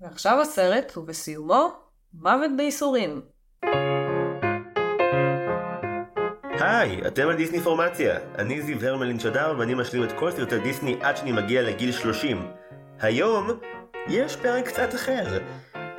ועכשיו הסרט, ובסיומו, מוות בייסורים. היי, אתם על דיסני פורמציה. אני זיו הרמלין שדר ואני משלים את כל סרטי דיסני עד שאני מגיע לגיל 30. היום יש פרק קצת אחר.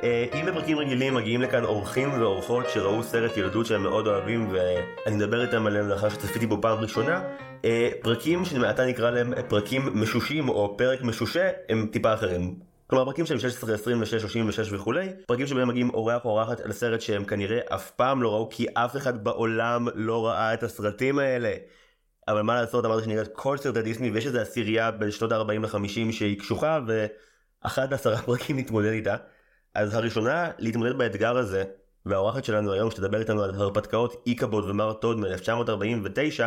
אה, אם בפרקים רגילים מגיעים לכאן אורחים ואורחות שראו סרט ילדות שהם מאוד אוהבים ואני מדבר איתם עליהם לאחר שצפיתי בו פעם ראשונה, אה, פרקים שמעתה נקרא להם פרקים משושים או פרק משושה הם טיפה אחרים. כלומר פרקים שהם 16, 26, 36 וכולי, פרקים שבהם מגיעים אורח או אורחת על סרט שהם כנראה אף פעם לא ראו כי אף אחד בעולם לא ראה את הסרטים האלה. אבל מה לעשות אמרתי שאני את כל סרטי דיסני ויש איזה עשירייה בין שנות ה-40 ל-50 שהיא קשוחה ואחת עשרה פרקים להתמודד איתה. אז הראשונה להתמודד באתגר הזה והאורחת שלנו היום שתדבר איתנו על הרפתקאות איקבוד ומר טוד מ-1949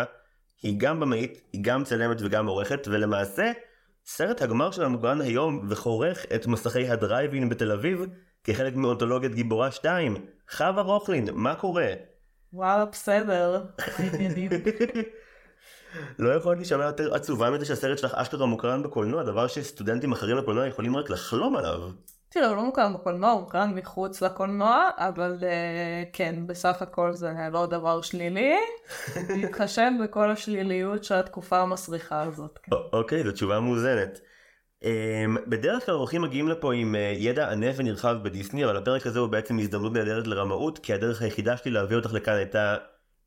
היא גם במאית, היא גם צלמת וגם עורכת ולמעשה סרט הגמר שלנו כאן היום וחורך את מסכי הדרייבין בתל אביב כחלק מאונתולוגיית גיבורה 2. חווה רוכלין, מה קורה? וואלה, בסדר. לא יכולת להישמע יותר עצובה מזה שהסרט שלך אשכרה מוקרן בקולנוע, דבר שסטודנטים אחרים בקולנוע יכולים רק לחלום עליו. תראה, הוא לא מוקרן בקולנוע, הוא מוקרן מחוץ לקולנוע, אבל uh, כן, בסך הכל זה לא דבר שלילי. להתחשב בכל השליליות של התקופה המסריחה הזאת. כן. אוקיי, זו תשובה מאוזנת. Um, בדרך כלל אורחים מגיעים לפה עם uh, ידע ענף ונרחב בדיסני, אבל הפרק הזה הוא בעצם הזדמנות נהדרת לרמאות, כי הדרך היחידה שלי להביא אותך לכאן הייתה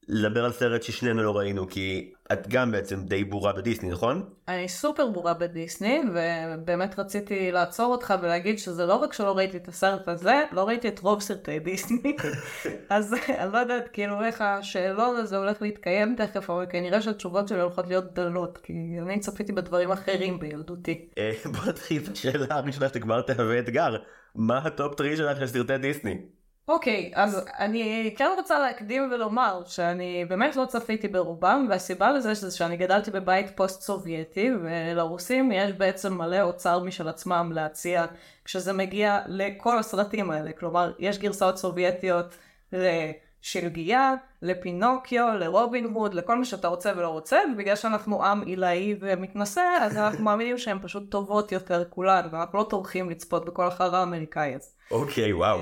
לדבר על סרט ששנינו לא ראינו, כי את גם בעצם די בורה בדיסני, נכון? אני סופר בורה בדיסני, ובאמת רציתי לעצור אותך ולהגיד שזה לא רק שלא ראיתי את הסרט הזה, לא ראיתי את רוב סרטי דיסני. אז אני לא יודעת כאילו איך השאלון הזה הולך להתקיים תכף, אבל כנראה שהתשובות שלי הולכות להיות דלות, כי אני צפיתי בדברים אחרים בילדותי. אה, בוא נתחיל בשאלה הראשונה שכבר תהווה אתגר. מה ה top three שלך של סרטי דיסני? אוקיי, okay, אז אני כן רוצה להקדים ולומר שאני באמת לא צפיתי ברובם, והסיבה לזה זה שאני גדלתי בבית פוסט סובייטי, ולרוסים יש בעצם מלא אוצר משל עצמם להציע כשזה מגיע לכל הסרטים האלה. כלומר, יש גרסאות סובייטיות לשלגיה, לפינוקיו, לרובין הוד, לכל מה שאתה רוצה ולא רוצה, ובגלל שאנחנו עם עילאי ומתנשא, אז אנחנו מאמינים שהן פשוט טובות יותר כולן, ואנחנו לא טורחים לצפות בכל החרא האמריקאי הזה. אוקיי, וואו.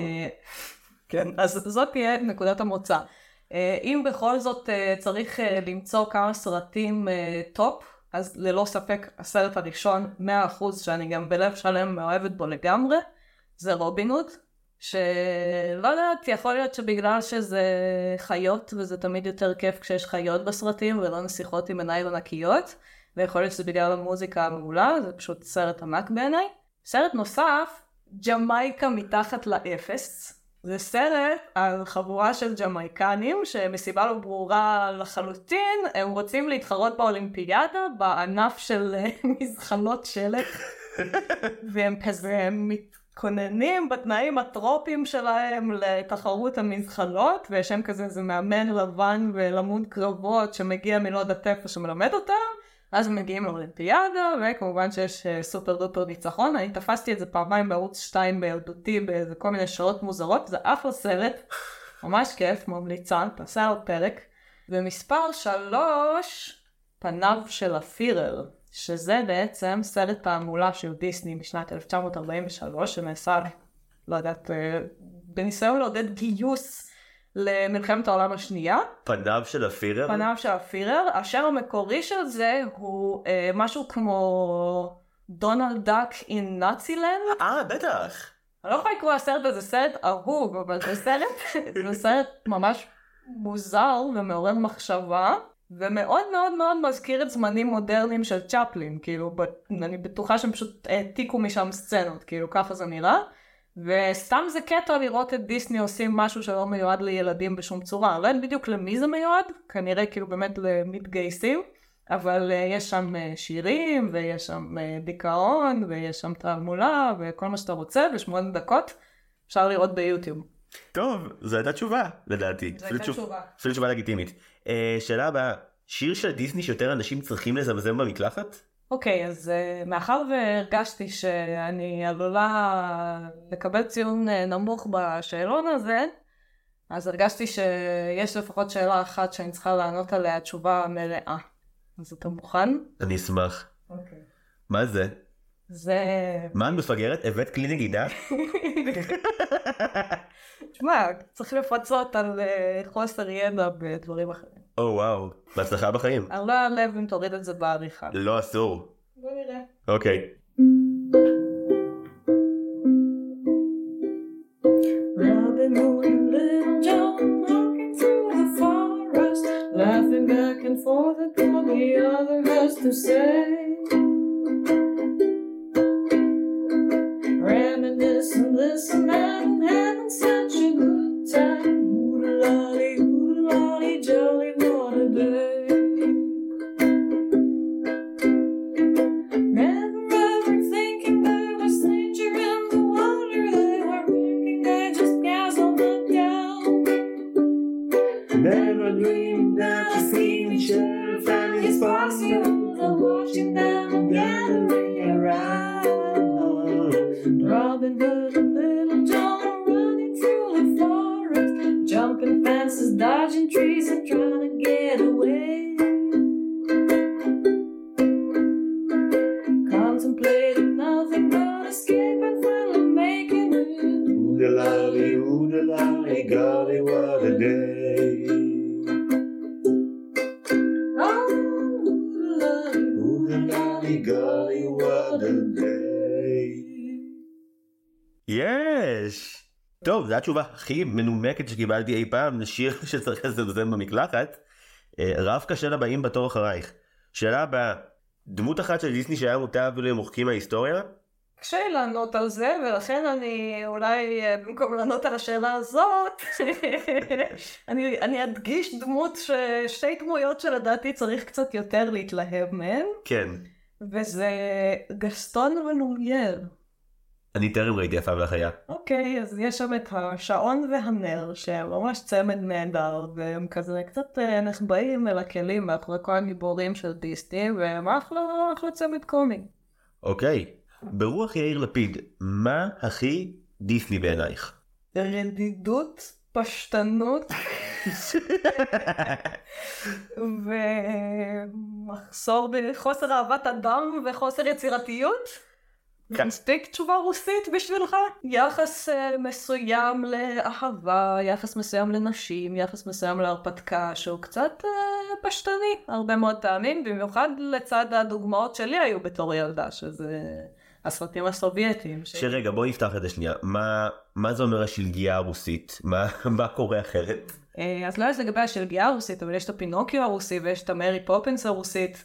כן, אז זאת תהיה נקודת המוצא. אה, אם בכל זאת אה, צריך אה, למצוא כמה סרטים טופ, אז ללא ספק הסרט הראשון, 100% שאני גם בלב שלם מאוהבת בו לגמרי, זה רובין הוד, שלא יודעת, יכול להיות שבגלל שזה חיות, וזה תמיד יותר כיף כשיש חיות בסרטים ולא נסיכות עם עיניים ענקיות, ויכול להיות שזה בגלל המוזיקה המעולה, זה פשוט סרט ענק בעיניי. סרט נוסף, ג'מייקה מתחת לאפס, זה סרט על חבורה של ג'מייקנים שמסיבה לא ברורה לחלוטין הם רוצים להתחרות באולימפיאדה בענף של אה, מזחנות שלג והם כזה מתכוננים בתנאים הטרופיים שלהם לתחרות המזחנות ויש שם כזה איזה מאמן לבן ולמוד קרבות שמגיע יודעת איפה שמלמד אותם אז מגיעים לאולימפיאדה, וכמובן שיש uh, סופר דופר ניצחון, אני תפסתי את זה פעמיים בערוץ 2 בילדותי באיזה כל מיני שעות מוזרות, זה אחלה סרט, ממש כיף, ממליצה, תעשה על פרק. ומספר 3, פניו של הפירר, שזה בעצם סרט תעמולה של דיסני משנת 1943, שנעשה, לא יודעת, אה, בניסיון לעודד גיוס למלחמת העולם השנייה. פניו של הפירר? פניו של הפירר. השם המקורי של זה הוא אה, משהו כמו דונלד דאק אין נאצילנד. אה, בטח. אני לא יכולה לקרוא לסרט הזה סרט אהוב, אבל זה סרט, זה סרט ממש מוזר ומעורר מחשבה. ומאוד מאוד מאוד מזכיר את זמנים מודרניים של צ'פלין, כאילו, אני בטוחה שהם פשוט העתיקו משם סצנות, כאילו, ככה זה נראה. וסתם זה קטע לראות את דיסני עושים משהו שלא מיועד לילדים בשום צורה. לא יודעת בדיוק למי זה מיועד, כנראה כאילו באמת למתגייסים, אבל uh, יש שם uh, שירים, ויש שם uh, דיכאון, ויש שם תעמולה, וכל מה שאתה רוצה, בשמונה דקות אפשר לראות ביוטיוב. טוב, זו הייתה תשובה לדעתי. זו הייתה תשובה. אפילו תשובה לגיטימית. Uh, שאלה הבאה, שיר של דיסני שיותר אנשים צריכים לזמזם במקלחת? אוקיי, okay, אז uh, מאחר והרגשתי שאני עלולה לקבל ציון uh, נמוך בשאלון הזה, אז הרגשתי שיש לפחות שאלה אחת שאני צריכה לענות עליה תשובה מלאה. אז אתה מוכן? אני אשמח. אוקיי. Okay. מה זה? זה... מה את מפגרת? הבאת כלי נגידה? תשמע, צריך לפצות על אה, חוסר ידע בדברים אחרים. או וואו, בהצלחה בחיים. אני לא אעלב אם תוריד את זה בעריכה. לא אסור. בוא נראה. אוקיי. Laughing back and forth at what the other has to say. יש! טוב, זו התשובה הכי מנומקת שקיבלתי אי פעם לשיר שצריך לזמזם במקלחת. אה, רב קשה לבאים בתור אחרייך. שאלה הבאה, דמות אחת של דיסני שהיה מוטה אפילו למוחקים מההיסטוריה? קשה לענות על זה, ולכן אני אולי אה, במקום לענות על השאלה הזאת, אני, אני אדגיש דמות, ש... שתי דמויות שלדעתי צריך קצת יותר להתלהב מהן, כן. וזה גסטון ולומייר. אני טרם ראיתי יפה והחיה. אוקיי, אז יש שם את השעון והנר, שהם ממש צמד נהדר, והם כזה קצת אה, נחבאים אל הכלים מאחורי כל הגיבורים של דיסני, והם אחלה, אחלה צמד קומי. אוקיי, ברוח יאיר לפיד, מה הכי דיסני בעינייך? רדידות, פשטנות, ומחסור בחוסר אהבת אדם וחוסר יצירתיות. מספיק תשובה רוסית בשבילך? יחס אה, מסוים לאהבה, יחס מסוים לנשים, יחס מסוים להרפתקה, שהוא קצת אה, פשטני הרבה מאוד פעמים, במיוחד לצד הדוגמאות שלי היו בתור ילדה, שזה הסרטים הסובייטיים. ש- שרגע, בואי נפתח את זה שנייה. מה, מה זה אומר השלגיה הרוסית? מה, מה קורה אחרת? אה, אז לא יודעת לגבי השלגיה הרוסית, אבל יש את הפינוקיו הרוסי ויש את המרי פופינס הרוסית.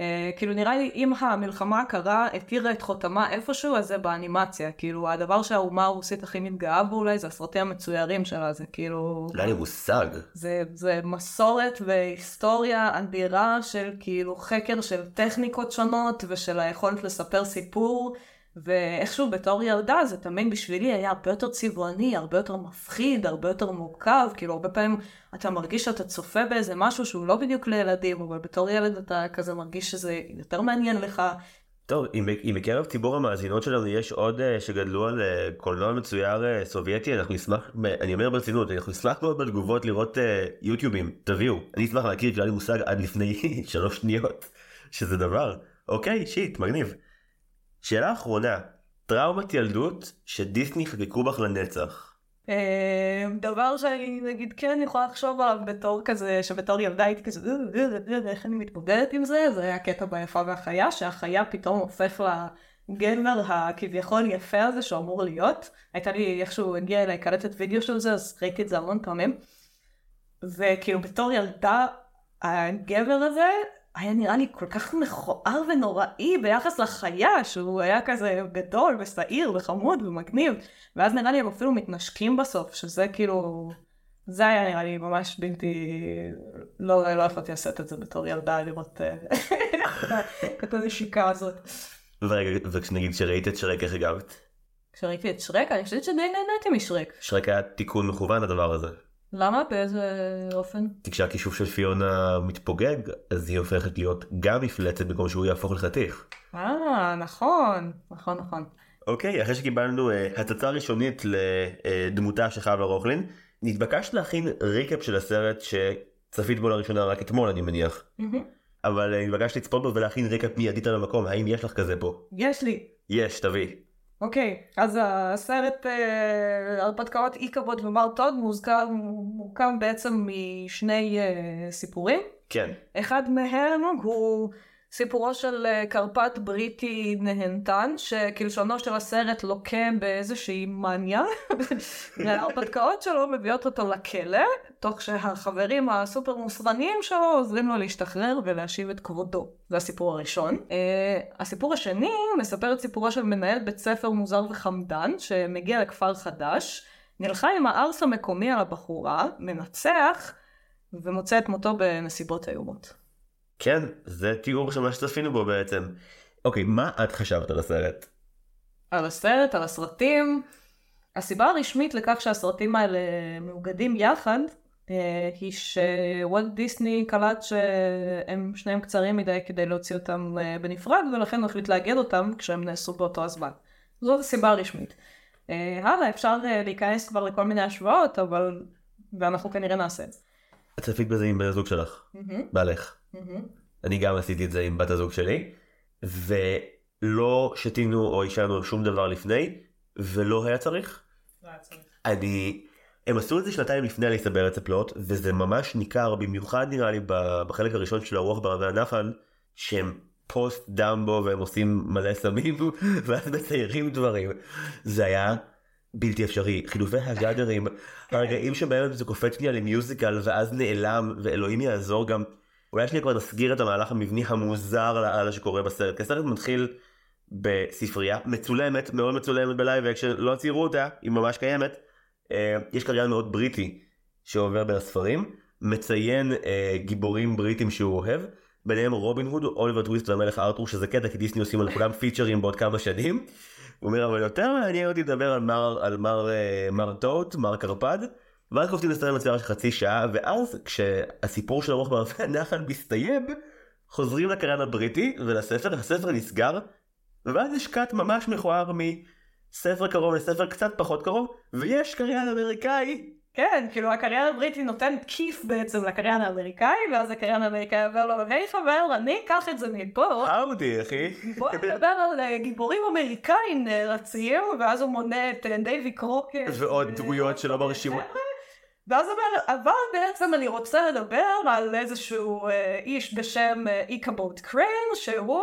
אה, כאילו נראה לי אם המלחמה הקרה התירה את חותמה איפשהו, אז זה באנימציה. כאילו הדבר שהאומה הרוסית הכי מתגאה בו אולי זה הסרטים המצוירים שלה, זה כאילו... לא היה לי מושג. זה, זה מסורת והיסטוריה אדירה של כאילו חקר של טכניקות שונות ושל היכולת לספר סיפור ואיכשהו בתור ילדה זה תמיד בשבילי היה הרבה יותר צבעוני, הרבה יותר מפחיד, הרבה יותר מורכב, כאילו הרבה פעמים אתה מרגיש שאתה צופה באיזה משהו שהוא לא בדיוק לילדים, אבל בתור ילד אתה כזה מרגיש שזה יותר מעניין לך. טוב, אם, אם בקרב ציבור המאזינות שלנו יש עוד uh, שגדלו על uh, קולנוע מצויר uh, סובייטי, אנחנו נשמח, אני אומר ברצינות, אנחנו נשמח מאוד בתגובות לראות יוטיובים, תביאו, אני אשמח להכיר, כי לא היה לי מושג עד לפני שלוש שניות, שזה דבר. אוקיי, שיט, מגניב. שאלה אחרונה, טראומת ילדות שדיסני חגגו בך לנצח. אה, דבר שאני נגיד כן יכולה לחשוב עליו בתור כזה, שבתור ילדה הייתי כזה, "אה, אה, אה, איך אני מתמודדת עם זה, זה היה קטע ביפה והחיה, שהחיה פתאום הופך לגבר הכביכול יפה הזה שאמור להיות. הייתה לי איכשהו הגיע אליי קלטת וידאו של זה, אז ראיתי את זה המון פעמים. וכאילו בתור ילדה, הגבר הזה היה נראה לי כל כך מכוער ונוראי ביחס לחיה, שהוא היה כזה גדול ושעיר וחמוד ומגניב, ואז נראה לי הם אפילו מתנשקים בסוף, שזה כאילו... זה היה נראה לי ממש בלתי... לא, לא יכולתי לעשות את זה בתור ילדה, לראות אה, את הנשיקה הזאת. ורגע, וכשנגיד שראית את שרק איך הגבת? כשראיתי את שרק, אני חושבת שדי נהניתי משרק. שרק היה תיקון מכוון לדבר הזה. למה? באיזה אופן? כי כשהכישוף של פיונה מתפוגג, אז היא הופכת להיות גם מפלצת במקום שהוא יהפוך לחתיך. אה, נכון, נכון, נכון. אוקיי, אחרי שקיבלנו uh, הצצה ראשונית לדמותה של חווה רוכלין, נתבקשת להכין ריקאפ של הסרט שצפית בו לראשונה רק אתמול, אני מניח. מהמם. אבל אה, התבקשתי לצפות בו ולהכין רקע מיידית על המקום, האם יש לך כזה פה? יש לי. יש, תביא. אוקיי, אז הסרט אה, הרפתקאות אי כבוד ומר טוד מורכב בעצם משני אה, סיפורים. כן. אחד מהם הוא סיפורו של אה, קרפט בריטי נהנתן, שכלשונו של הסרט לוקה באיזושהי מניה, וההרפתקאות שלו מביאות אותו לכלא, תוך שהחברים הסופר מוסרניים שלו עוזרים לו להשתחרר ולהשיב את כבודו. זה הסיפור הראשון. Uh, הסיפור השני מספר את סיפורו של מנהל בית ספר מוזר וחמדן, שמגיע לכפר חדש, נלחם עם הארס המקומי על הבחורה, מנצח, ומוצא את מותו בנסיבות איומות. כן, זה תיאור של מה שצפינו בו בעצם. אוקיי, מה את חשבת על הסרט? על הסרט, על הסרטים. הסיבה הרשמית לכך שהסרטים האלה מאוגדים יחד, אה, היא שוולט דיסני קלט שהם שניהם קצרים מדי כדי להוציא אותם אה, בנפרד, ולכן הוא החליט לאגד אותם כשהם נעשו באותו הזמן. זאת הסיבה הרשמית. אה, הלאה, אפשר להיכנס כבר לכל מיני השוואות, אבל... ואנחנו כנראה נעשה את זה. את צפית בזה עם בן הזוג שלך, בעלך. אני גם עשיתי את זה עם בת הזוג שלי, ולא שתינו או עישנו שום דבר לפני, ולא היה צריך. אני... הם עשו את זה שנתיים לפני עליסה בארץ הפלאות, וזה ממש ניכר, במיוחד נראה לי בחלק הראשון של הרוח ברבי הנחל, שהם פוסט דמבו והם עושים מלא סמים, ואז מציירים דברים. זה היה בלתי אפשרי. חילופי הז'אנרים, הרגעים שבהם זה קופץ לי על musical ואז נעלם, ואלוהים יעזור גם. אולי שנייה כבר נסגיר את המהלך המבני המוזר לאללה שקורה בסרט. כי הסרט מתחיל בספרייה מצולמת, מאוד מצולמת ב live action, לא ציירו אותה, היא ממש קיימת. אה, יש קריין מאוד בריטי שעובר בין הספרים, מציין אה, גיבורים בריטים שהוא אוהב, ביניהם רובין הוד, אוליבר טוויסט והמלך ארתור, שזה קטע כי דיסני עושים על כולם פיצ'רים בעוד כמה שנים. הוא אומר אבל יותר מעניין אותי לדבר על מר, על מר, אה, מר טוט, מר קרפד. ואז קופצים לסרט מצויר של חצי שעה, ואז כשהסיפור של הרוח בערבי הנחל מסתיים, חוזרים לקריין הבריטי ולספר, הספר נסגר, ואז יש קאט ממש מכוער מספר קרוב לספר קצת פחות קרוב, ויש קריין אמריקאי. כן, כאילו הקריין הבריטי נותן כיף בעצם לקריין האמריקאי, ואז הקריין האמריקאי אומר לו, היי חבר, אני אקח את זה מפה. אהבתי אחי. בוא נדבר על אה, גיבורים אמריקאים נערצים, ואז הוא מונה את אה, דייווי קרוקט. ועוד דמויות שלא מרשימות. ואז אומר, אבל בעצם אני רוצה לדבר על איזשהו אה, איש בשם אה, איקבוט קריין, שהוא...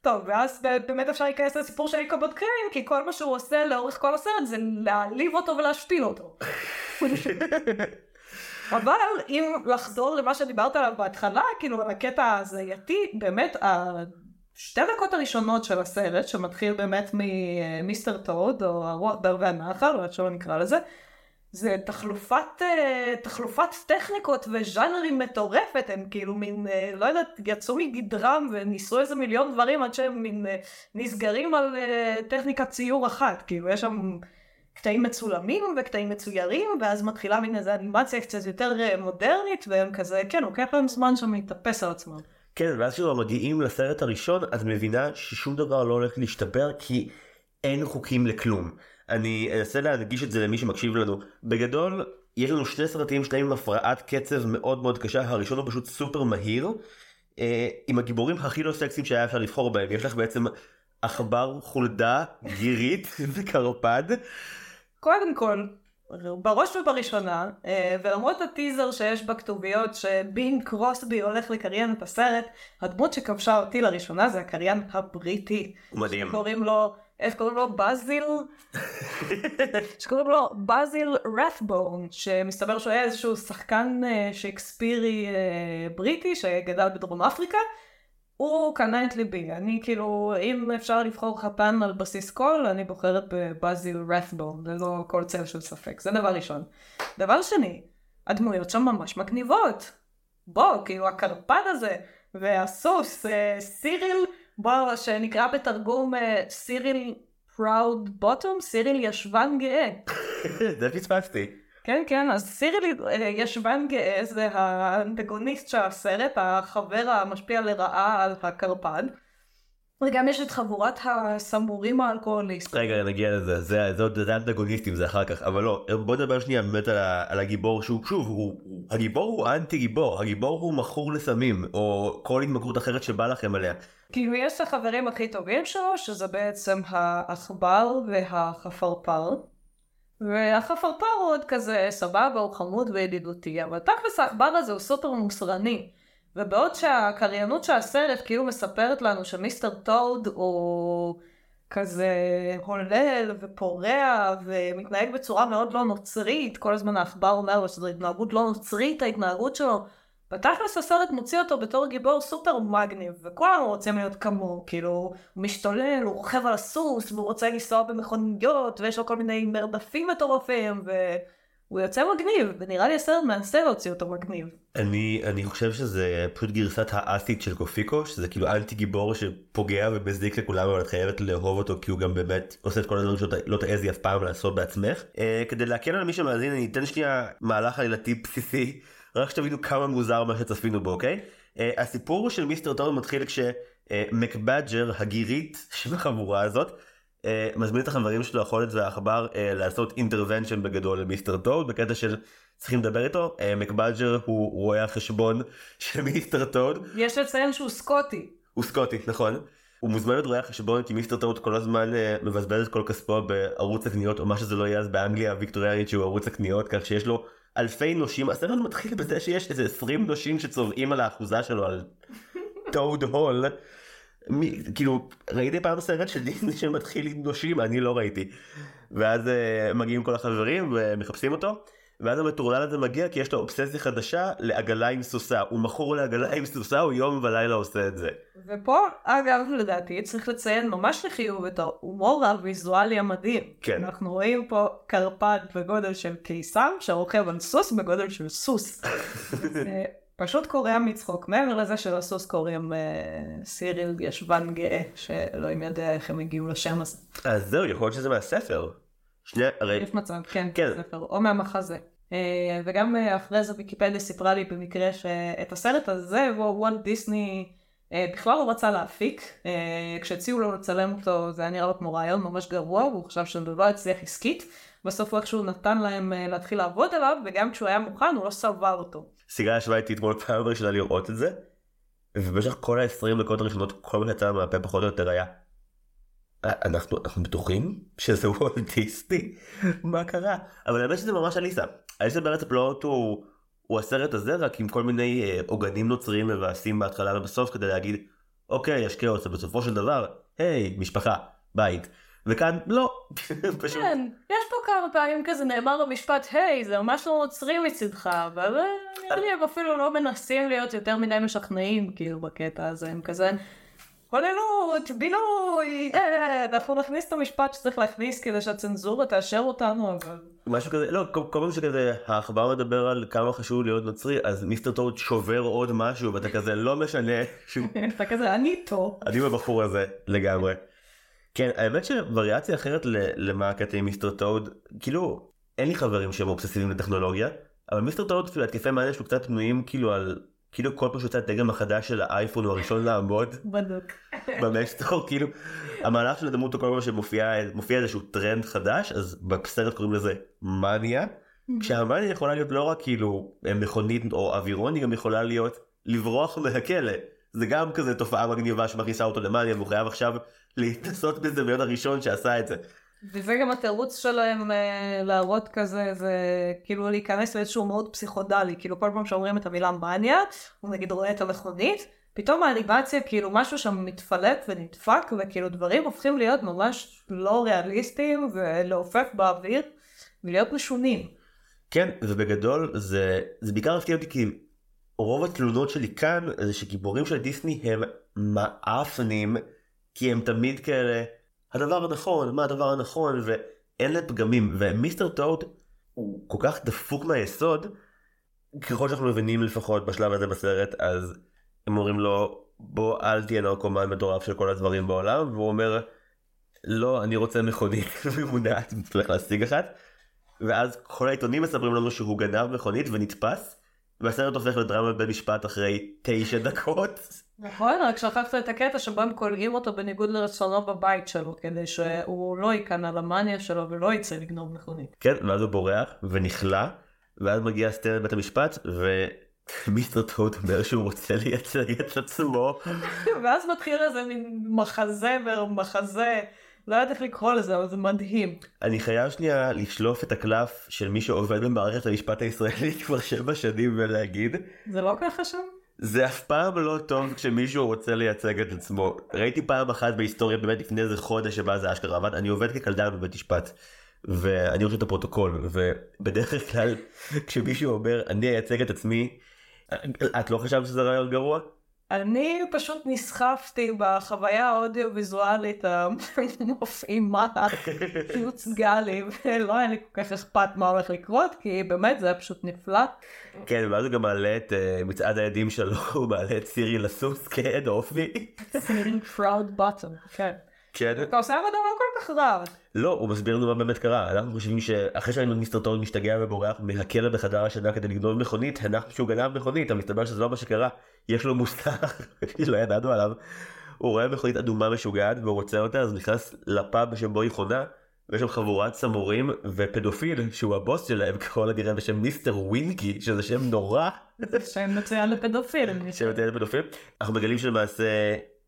טוב, ואז באמת אפשר להיכנס לסיפור של איקבוט קריין, כי כל מה שהוא עושה לאורך כל הסרט זה להעליב אותו ולהשפיל אותו. אבל אם לחזור למה שדיברת עליו בהתחלה, כאילו על הקטע ההזייתי, באמת השתי דקות הראשונות של הסרט, שמתחיל באמת ממיסטר טוד, או הרוח בערבי הנחל, או איך שלא נקרא לזה, זה תחלופת, אה, תחלופת טכניקות וז'אנרים מטורפת, הם כאילו מין, אה, לא יודעת, יצאו מגדרם וניסו איזה מיליון דברים עד שהם מין אה, נסגרים על טכניקת ציור אחת, כאילו יש שם קטעים מצולמים וקטעים מצוירים, ואז מתחילה מין איזה אנימציה קצת יותר מודרנית, והם כזה, כן, לוקח להם זמן שם להתאפס על עצמם. כן, ואז כשהם מגיעים לסרט הראשון, את מבינה ששום דבר לא הולך להשתפר, כי אין חוקים לכלום. אני אנסה להנגיש את זה למי שמקשיב לנו. בגדול, יש לנו שני סרטים, שניים עם הפרעת קצב מאוד מאוד קשה, הראשון הוא פשוט סופר מהיר, אה, עם הגיבורים הכי לא סקסיים שהיה אפשר לבחור בהם. יש לך בעצם עכבר, חולדה, גירית וקרפד. קודם כל, בראש ובראשונה, אה, ולמרות הטיזר שיש בכתוביות שבין קרוסבי הולך לקריין את הסרט, הדמות שכבשה אותי לראשונה זה הקריין הבריטי. מדהים. שקוראים לו איך קוראים לו? באזיל? שקוראים לו באזיל רת'בון, שמסתבר שהוא היה איזשהו שחקן אה, שייקספירי אה, בריטי שגדל בדרום אפריקה. הוא קנה את ליבי, אני כאילו, אם אפשר לבחור חתן על בסיס קול, אני בוחרת בבאזיל רת'בון, ללא כל צל של ספק, זה דבר ראשון. דבר שני, הדמויות שם ממש מגניבות. בוא, כאילו הקרפד הזה, והסוס, אה, סיריל, בוא, שנקרא בתרגום סיריל פראוד בוטום, סיריל ישבן גאה. זה פספסתי. כן, כן, אז סיריל אה, ישבן גאה זה האנטגוניסט של הסרט, החבר המשפיע לרעה על הקרפד. וגם יש את חבורת הסמורים האלכוהוליסטים. רגע נגיע לזה זה זה עוד זה אנטגוניסטים זה אחר כך אבל לא בוא נדבר שנייה באמת על, על הגיבור שהוא שוב הוא- הגיבור הוא אנטי גיבור הגיבור הוא מכור לסמים או כל התמכרות אחרת שבא לכם עליה. כאילו יש את החברים הכי טובים שלו, שזה בעצם העכבר והחפרפר. והחפרפר הוא עוד כזה סבבה, הוא חמוד וידידותי, אבל תכלס העכבר הזה הוא סופר מוסרני. ובעוד שהקריינות של הסרט כאילו מספרת לנו שמיסטר טוד הוא כזה הולל ופורע ומתנהג בצורה מאוד לא נוצרית, כל הזמן העכבר אומר לו שזו התנהגות לא נוצרית ההתנהגות שלו. בתכלס הסרט מוציא אותו בתור גיבור סופר מגניב, וכולנו רוצים להיות כמוהו, כאילו, הוא משתולל, הוא רוכב על הסוס, והוא רוצה לנסוע במכוניות, ויש לו כל מיני מרדפים מטורפים, והוא יוצא מגניב, ונראה לי הסרט מנסה להוציא אותו מגניב. אני אני חושב שזה פשוט גרסת האסית של קופיקו שזה כאילו אנטי גיבור שפוגע ומזיק לכולם אבל את חייבת לאהוב אותו כי הוא גם באמת עושה את כל הדברים שלא תעזי אף פעם לעשות בעצמך. אה, כדי להקל על מי שמאזין אני אתן שנייה מהלך עלילתי בסיסי רק שתבינו כמה מוזר מה שצפינו בו אוקיי. אה, הסיפור של מיסטר טוד מתחיל כשמקבדג'ר הגירית של החבורה הזאת אה, מזמין את החברים שלו החולד והעכבר אה, לעשות intervention בגדול למיסטר טוד בקטע של צריכים לדבר איתו אה, מקבאדג'ר הוא רואה החשבון של מיסטר טוד יש לציין שהוא סקוטי. הוא סקוטי נכון. הוא מוזמן להיות רואה החשבון כי מיסטר טוד כל הזמן אה, מבזבז את כל כספו בערוץ הקניות או מה שזה לא יהיה אז באנגליה הוויקטוריאנית שהוא ערוץ הקניות כך שיש לו אלפי נושים הסרט מתחיל בזה שיש איזה 20 נושים שצובאים על האחוזה שלו על טוד הול. מי, כאילו ראיתי פעם סרט של דיסני שמתחיל עם נושים אני לא ראיתי. ואז uh, מגיעים כל החברים ומחפשים אותו ואז המטורלל הזה מגיע כי יש לו אובססיה חדשה לעגלה עם סוסה הוא מכור לעגלה עם סוסה הוא יום ולילה עושה את זה. ופה, אגב, לדעתי, צריך לציין ממש לחיוב את ההומור הוויזואלי המדהים. כן. אנחנו רואים פה קרפד בגודל של קיסם, שרוכב על סוס בגודל של סוס. פשוט קורע מצחוק. מעבר לזה שלסוס קוראים אה, סיריל ישבן גאה, שאלוהים יודע איך הם הגיעו לשם הזה. אז זהו יכול להיות שזה מהספר. שני הרי יש מצב, כן, כן. ספר, או מהמחזה. אה, וגם אה, אחרי זה ויקיפדיה סיפרה לי במקרה שאת הסרט הזה וולט דיסני אה, בכלל לא רצה להפיק. אה, כשהציעו לו לצלם אותו זה היה נראה לו כמו רעיון ממש גרוע והוא חשב שזה לא יצליח עסקית. בסוף הוא איכשהו נתן להם אה, להתחיל לעבוד עליו וגם כשהוא היה מוכן הוא לא סבר אותו. סיגל ישבה איתי אתמול פעם ראשונה לראות את זה. ובמשך כל ה-20 דקות הראשונות כל מה שיצא מהפה פחות או יותר היה. "אה, אנחנו בטוחים שזה וולט דיסני מה קרה אבל האמת שזה ממש אליסה. אליסה בארץ הפלאות הוא הוא הסרט הזה רק עם כל מיני אה, עוגנים נוצריים מבאסים בהתחלה ובסוף כדי להגיד אוקיי יש כאוס ובסופו של דבר היי משפחה בית וכאן לא פשוט כן, יש פה כמה פעמים כזה נאמר במשפט היי זה ממש לא נוצרי מצדך אבל אה, נראה לי הם אפילו לא מנסים להיות יותר מדי משכנעים כאילו בקטע הזה הם כזה כוללות, בילוי, אה, אנחנו נכניס את המשפט שצריך להכניס כדי שהצנזורה תאשר אותנו אבל משהו כזה לא כל, פעם שכזה העכבר מדבר על כמה חשוב להיות נוצרי אז מיסטר טוד שובר עוד משהו ואתה כזה לא משנה שהוא אתה כזה אני איתו. אני הבחור הזה לגמרי. כן האמת שוריאציה אחרת למה הקטע עם מיסטר טוד כאילו אין לי חברים שהם אובססיביים לטכנולוגיה אבל מיסטר טוד כאילו התקפי מאניה שלו קצת בנויים כאילו על כאילו כל פעם שיוצא הדגם החדש של האייפון הוא הראשון לעמוד בתור. במיסטר טוד כאילו המהלך של הדמות הוא כל פעם שמופיע מופיע איזשהו טרנד חדש אז בסרט קוראים לזה מניה כשהמניה יכולה להיות לא רק כאילו מכונית או אווירון היא גם יכולה להיות לברוח מהכלא זה גם כזה תופעה מגניבה שמכניסה אותו למאניה והוא חייב עכשיו להתנסות בזה להיות הראשון שעשה את זה. וזה גם התירוץ שלהם אה, להראות כזה, זה כאילו להיכנס לאיזשהו מאוד פסיכודלי, כאילו כל פעם שאומרים את המילה מניה, הוא נגיד רואה את המכונית, פתאום האנימציה כאילו משהו שם מתפלט ונדפק, וכאילו דברים הופכים להיות ממש לא ריאליסטיים ולעופף באוויר, ולהיות משונים. כן ובגדול זה זה בעיקר הפתיע אותי כי רוב התלונות שלי כאן זה שגיבורים של דיסני הם מעפנים כי הם תמיד כאלה הדבר הנכון מה הדבר הנכון ואין להם פגמים. ומיסטר טוד הוא כל כך דפוק מהיסוד ככל שאנחנו מבינים לפחות בשלב הזה בסרט אז הם אומרים לו בוא אל תהיה נרקומן מטורף של כל הדברים בעולם והוא אומר לא אני רוצה מכונית ממונעת אני צריך להשיג אחת ואז כל העיתונים מספרים לנו שהוא גנב מכונית ונתפס והסרט הופך לדרמה בבית משפט אחרי תשע דקות. נכון, רק שכחת את הקטע שבו הם כולאים אותו בניגוד לרצונו בבית שלו, כדי שהוא לא ייכנע למאניה שלו ולא יצא לגנוב מכונית. כן, ואז הוא בורח ונכלא, ואז מגיע סטרן לבית המשפט, ומיסטר טוד אומר שהוא רוצה לייצג את עצמו. ואז מתחיל איזה מין מחזמר, מחזה, לא יודעת איך לקרוא לזה, אבל זה מדהים. אני חייב שנייה לשלוף את הקלף של מי שעובד במערכת המשפט הישראלית כבר שבע שנים ולהגיד, זה לא ככה שם? זה אף פעם לא טוב כשמישהו רוצה לייצג את עצמו. ראיתי פעם אחת בהיסטוריה באמת לפני איזה חודש שבה זה אשכרה עבד, אני עובד כקלדן בבית משפט. ואני רוצה את הפרוטוקול ובדרך כלל כשמישהו אומר אני אייצג את עצמי את לא חשבת שזה רעיון גרוע? אני פשוט נסחפתי בחוויה האודיו-ויזואלית המפעימה שהוצגה לי, ולא היה לי כל כך אכפת מה הולך לקרות, כי באמת זה היה פשוט נפלא. כן, ואז הוא גם מעלה את uh, מצעד העדים שלו, הוא מעלה את סירי לסוס כעד אופי. סירי פראוד בוטום, כן. כן. אתה עושה עבודה לא כל כך רע. לא, הוא מסביר לנו מה באמת קרה. אנחנו חושבים שאחרי שהיינו את מיסטר טון משתגע ובורח מהכלא בחדר השינה כדי לגנוב מכונית, הנחנו שהוא גנב מכונית, אבל מסתבר שזה לא מה שקרה. יש לו מוסתר, לא ידענו עליו. הוא רואה מכונית אדומה משוגעת והוא רוצה אותה, אז נכנס לפאב שבו היא חונה, ויש שם חבורת סמורים ופדופיל שהוא הבוס שלהם ככל הנראה בשם מיסטר ווינקי, שזה שם נורא. שם מצוין לפדופיל. שם מצוין לפדופיל. אנחנו מגלים שלמעשה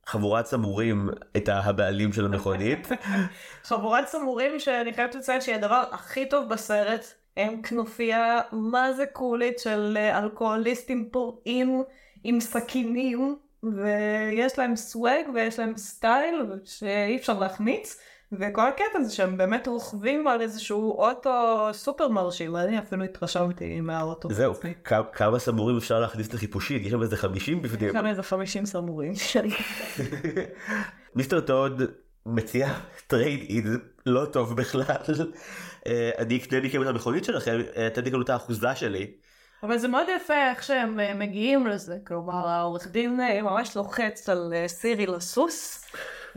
חבורת סמורים הייתה הבעלים של המכונית. חבורת סמורים שאני חייבת לציין שהיא הדבר הכי טוב בסרט. הם כנופיה מה זה קולית של אלכוהוליסטים פורעים עם סכינים ויש להם swag ויש להם style שאי אפשר להחמיץ. וכל הקטע זה שהם באמת רוכבים על איזשהו אוטו סופר מרשים, אני אפילו התרשמתי מהאוטו. זהו, כמה סמורים אפשר להכניס לחיפושית? יש שם איזה 50 בפנים. יש שם איזה 50 סמורים. מיסטר טוד מציע trade in לא טוב בכלל. אה, אני אקנה לי את המכונית שלכם, אה, לי גם את האחוזה שלי. אבל זה מאוד יפה איך שהם אה, מגיעים לזה, כלומר העורך דין ממש לוחץ על סירי לסוס.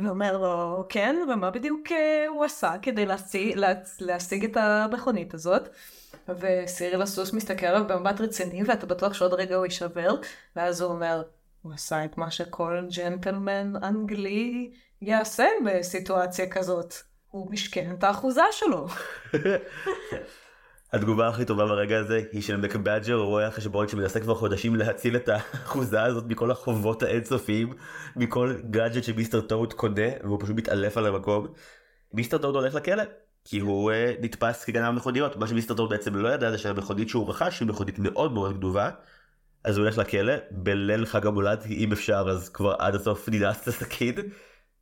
ואומר לו, כן, ומה בדיוק אה, הוא עשה כדי להשיג, לה, להשיג את המכונית הזאת? וסיריל הסוס מסתכל עליו במבט רציני, ואתה בטוח שעוד רגע הוא יישבר, ואז הוא אומר, הוא עשה את מה שכל ג'נטלמן אנגלי יעשה בסיטואציה כזאת. הוא משכן את האחוזה שלו. התגובה הכי טובה ברגע הזה היא של מקבאג'ר רואה החשבון שמנסה כבר חודשים להציל את האחוזה הזאת מכל החובות האינסופיים מכל גאדג'ט שמיסטר טוד קונה והוא פשוט מתעלף על המקום. מיסטר טוד הולך לכלא כי הוא uh, נתפס כגנב מכוניות מה שמיסטר טוד בעצם לא ידע זה שהמכונית שהוא רכש היא מכונית מאוד מאוד גנובה. אז הוא הולך לכלא בליל חג המולד אם אפשר אז כבר עד הסוף ננעץ את הסכין.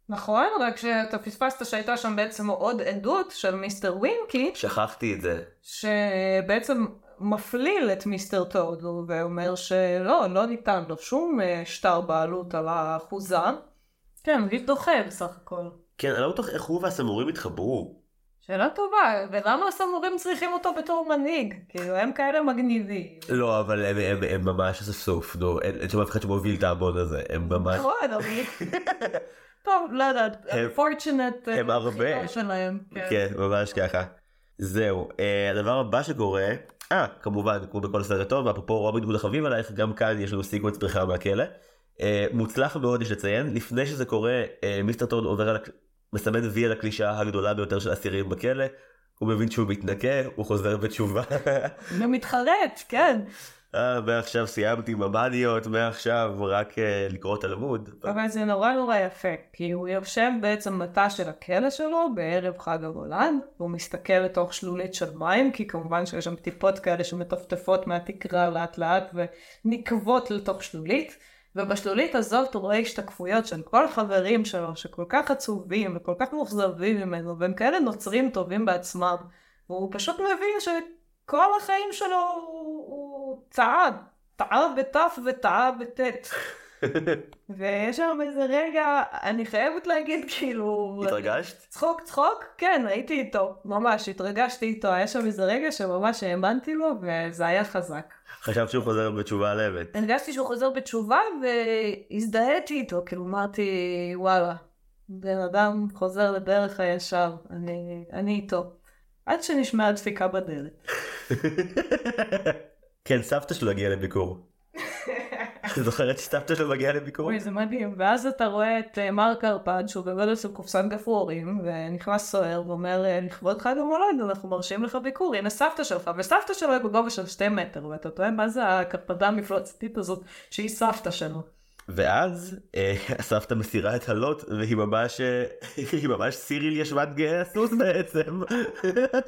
נכון, רק שאתה פספסת שהייתה שם בעצם עוד עדות של מיסטר ווינקי. שכחתי את זה. שבעצם מפליל את מיסטר טוד ואומר שלא, לא ניתן לו שום אה, שטר בעלות על האחוזה. כן, הוא דוחה בסך הכל. כן, אני לא בטוח איך הוא והסמורים התחברו. שאלה טובה, ולמה הסמורים צריכים אותו בתור מנהיג? כאילו, הם כאלה מגניבים. לא, אבל הם, הם, הם ממש אספסוף, נו, אין שם אף אחד שמוביל את ההמון הזה, הם ממש... נכון, אבל... טוב, לא יודעת, fortunate הם הרבה, שלהם. כן, ממש ככה. זהו, אה, הדבר הבא שקורה, אה, כמובן, כמו בכל סרט טוב, אפרופו רובין הוד החביב עלייך, גם כאן יש לנו sequence בריחה מהכלא. אה, מוצלח מאוד יש לציין, לפני שזה קורה, אה, מיסטר טוד עובר על, מסמן וי על הקלישאה הגדולה ביותר של אסירים בכלא. הוא מבין שהוא מתנקה, הוא חוזר בתשובה. ומתחרט, כן. אה, מעכשיו סיימתי המאניות, מעכשיו רק uh, לקרוא את הלימוד. אבל זה נורא נורא יפה, כי הוא יושב בעצם בתא של הכלא שלו בערב חג המולד, והוא מסתכל לתוך שלולית של מים, כי כמובן שיש שם טיפות כאלה שמטפטפות מהתקרה לאט לאט ונקבות לתוך שלולית. ובשלולית הזאת הוא רואה השתקפויות של כל החברים שלו שכל כך עצובים וכל כך מאוכזבים ממנו והם כאלה נוצרים טובים בעצמם והוא פשוט מבין ש... כל החיים שלו הוא, הוא צעד, טעה בתף וטעה בטית. ויש שם איזה רגע, אני חייבת להגיד כאילו... התרגשת? צחוק צחוק? כן, הייתי איתו, ממש, התרגשתי איתו, היה שם איזה רגע שממש האמנתי לו וזה היה חזק. חשבת שהוא חוזר בתשובה על אמת. הרגשתי שהוא חוזר בתשובה והזדהיתי איתו, כאילו אמרתי וואלה, בן אדם חוזר לדרך הישר, אני, אני איתו. עד שנשמעה דפיקה בדלת. כן, סבתא שלו הגיעה לביקור. את זוכרת שסבתא שלו מגיעה לביקור? אוי, זה מדהים. ואז אתה רואה את אה, מר קרפד, שהוא בגודל של קופסן גפרורים, ונכנס סוער ואומר, אה, לכבוד חג המולד, אנחנו מרשים לך ביקור, הנה סבתא שלך, וסבתא שלו היא בגובה של שתי מטר, ואתה טועה, מה זה הקרפדה המפלצתית הזאת, שהיא סבתא שלו. ואז אה, הסבתא מסירה את הלוט והיא ממש אה, היא ממש סיריל ישבת גאה הסוס בעצם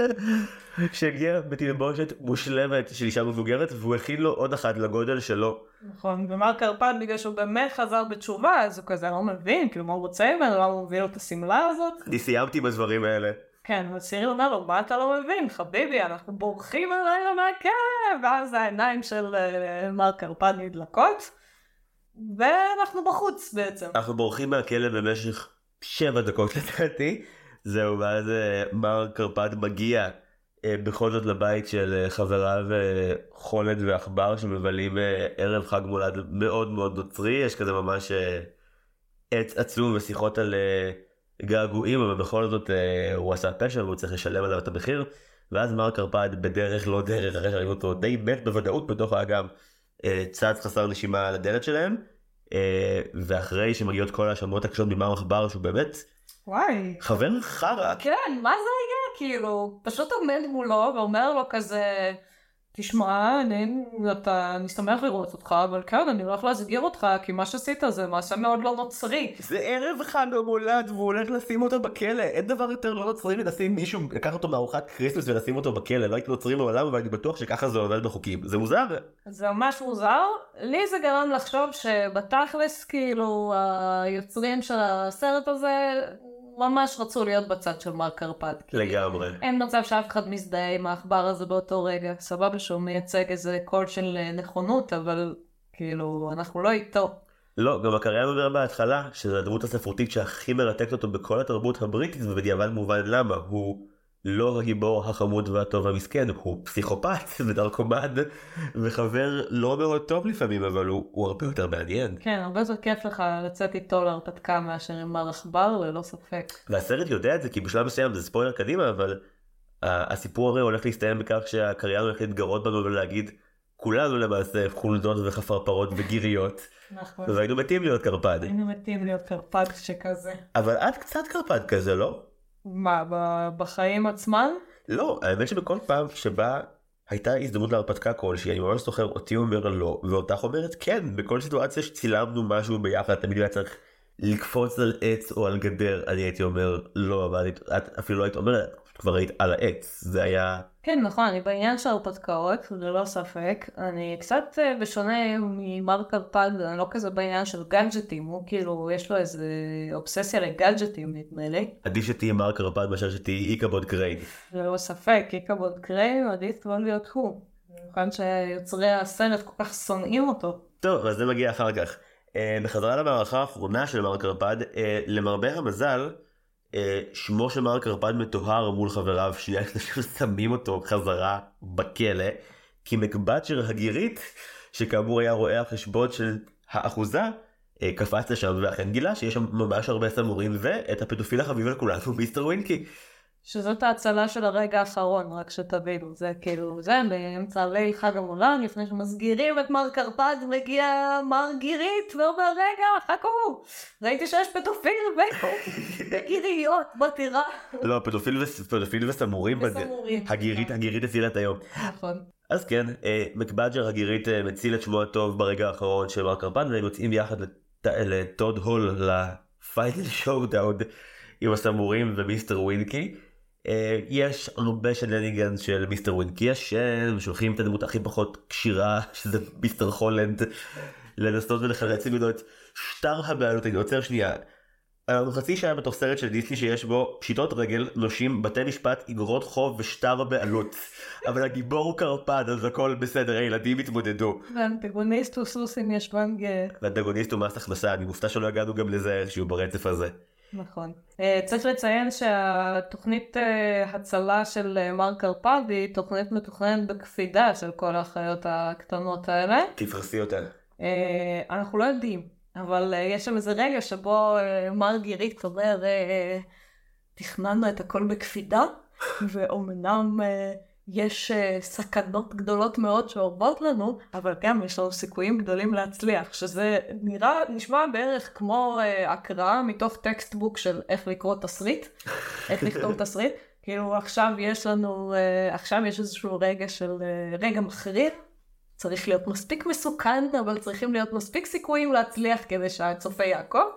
שהגיע בתלבושת מושלמת של אישה מבוגרת והוא הכין לו עוד אחת לגודל שלו. נכון, ומר קרפד בגלל שהוא באמת חזר בתשובה אז הוא כזה לא מבין כאילו מה הוא רוצה ממנו, למה הוא מביא לו את השמלה הזאת. אני סיימתי בדברים האלה. כן, וסיריל אומר לו, מה אתה לא מבין, חביבי, אנחנו בורחים הלילה מהכלא, ואז העיניים של אה, מר קרפד נדלקות, ואנחנו בחוץ בעצם. אנחנו בורחים מהכלא במשך שבע דקות לדעתי. זהו, ואז אה, מר קרפד מגיע אה, בכל זאת לבית של אה, חבריו חולד ועכבר שמבלים ערב חג מולד מאוד מאוד נוצרי, יש כזה ממש עץ עצום ושיחות על געגועים, אבל בכל זאת הוא עשה פשע והוא צריך לשלם עליו את המחיר. ואז מר קרפד בדרך לא דרך, אחרי שראינו אותו די מת בוודאות בתוך האגם, צץ חסר נשימה על הדלת שלהם. אה, ואחרי שמגיעות כל ההאשמות הקשות ממר עכבר שהוא באמת וואי. חבר חרא. כן, מה זה היה? כאילו, פשוט עומד מולו ואומר לו כזה, תשמע, אני, אתה, אני שמח לראות אותך, אבל כן, אני הולך להסגיר אותך, כי מה שעשית זה מעשה מאוד לא נוצרי. זה ערב חג המולד והוא הולך לשים אותו בכלא אין דבר יותר לא נוצרי מלשים מישהו לקח אותו מארוחת כריסטוס ולשים אותו בכלא לא הייתי נוצרי מעולם אבל אני בטוח שככה זה עובד בחוקים זה מוזר זה ממש מוזר. לי זה גרם לחשוב שבתכלס, כאילו, היוצרים של הסרט הזה ממש רצו להיות בצד של מר קרפד. כי לגמרי אין מצב שאף אחד מזדהה עם העכבר הזה באותו רגע. סבבה שהוא מייצג איזה קול של אה, נכונות, אבל כאילו, אנחנו לא איתו. לא גם הקריין אומר בהתחלה שזה הדמות הספרותית שהכי מרתקת אותו בכל התרבות הבריטית ובדיעבד מובן למה הוא לא הגיבור החמוד והטוב המסכן הוא פסיכופת ונרקומן וחבר לא מאוד טוב לפעמים אבל הוא, הוא הרבה יותר מעניין. כן, הרבה יותר כיף לך לצאת איתו להרפתקה מאשר עם מר עכבר, ללא ספק. והסרט יודע את זה כי בשלב מסוים זה ספוילר קדימה אבל uh, הסיפור הרי הולך להסתיים בכך שהקריין הולך להתגרות בנו ולהגיד כולנו למעשה חולדות וחפרפרות וגיריות נכון. והיינו מתים להיות קרפד היינו מתים להיות קרפד שכזה. אבל את קצת קרפד כזה לא? מה, בחיים עצמם? לא האמת שבכל פעם שבה הייתה הזדמנות להרפתקה כלשהי אני ממש זוכר אותי אומר לא ואותך אומרת כן בכל סיטואציה שצילמנו משהו ביחד תמיד היה צריך לקפוץ על עץ או על גדר אני הייתי אומר לא אבל את, את אפילו לא היית אומרת כבר היית על העץ זה היה כן, נכון, אני בעניין של הרפתקאות, ללא ספק. אני קצת אה, בשונה ממר קרפד, אני לא כזה בעניין של גאדג'טים, הוא כאילו, יש לו איזה אובססיה לגאדג'טים, נדמה לי. עדיף שתהיי מר קרפד מאשר שתהיי איקבוד קריין. ללא ספק, איקבוד קריין עדיף כבר להיות הוא. במיוחד שיוצרי הסרט כל כך שונאים אותו. טוב אז זה מגיע אחר כך. אה, בחזרה למערכה האחרונה של מר קרפד אה, למרבה המזל שמו של מר קרפד מטוהר מול חבריו שנייה לפני ששמים אותו חזרה בכלא כי מקבצ'ר הגירית שכאמור היה רואה החשבון של האחוזה אה, קפץ לשם ואכן גילה שיש שם ממש הרבה סמורים ואת הפדופיל החביב על כולנו מיסטר ווינקי. שזאת ההצלה של הרגע האחרון, רק שתבינו, זה כאילו, זה באמצע ליל חג המולד, לפני שמסגירים את מר קרפד, מגיע מר גירית, ואומר, רגע, חכו, ראיתי שיש פדופיל וגיריות בטירה. לא פדופיל, וס... פדופיל וסמורים, וסמורים. הגירית הגירית הצילה את היום. נכון. אז כן, אה, מקבג'ר הגירית אה, מציל את שמו הטוב ברגע האחרון של מר קרפד והם יוצאים יחד לט- לטוד הול ל final showdown עם הסמורים ומיסטר ווינקי. אה, יש הרבה shenanigans של מיסטר ווינקי ישן ושולחים את הדמות הכי פחות כשירה שזה מיסטר חולד לנסות ולחלץ ממנו את שטר הבעלות. אני עוצר שנייה. אנחנו חצי שעה בתוך סרט של דיסני שיש בו פשיטות רגל, נושים, בתי משפט, אגרות חוב ושטר הבעלות. אבל הגיבור הוא קרפד אז הכל בסדר, הילדים יתמודדו. והאנטגוניסט הוא סוס עם ישבן גאה. והאנטגוניסט הוא מס הכנסה, אני מופתע שלא הגענו גם לזה איכשהו ברצף הזה. נכון. אה, צריך לציין שהתוכנית אה, הצלה של אה, מר קרפד היא תוכנית מתוכננת בקפידה של כל האחיות הקטנות האלה. תפרסי אותה. אה, אנחנו לא יודעים, אבל יש שם איזה רגע שבו מר גירית אומר, תכננו את הכל בקפידה, ואומנם יש uh, סכנות גדולות מאוד שאורבות לנו, אבל גם יש לנו סיכויים גדולים להצליח, שזה נראה, נשמע בערך כמו uh, הקראה מתוך textbook של איך לקרוא תסריט, איך לכתוב תסריט. כאילו עכשיו יש לנו, uh, עכשיו יש איזשהו רגע של uh, רגע מכריע, צריך להיות מספיק מסוכן, אבל צריכים להיות מספיק סיכויים להצליח כדי שהצופה יעקוב.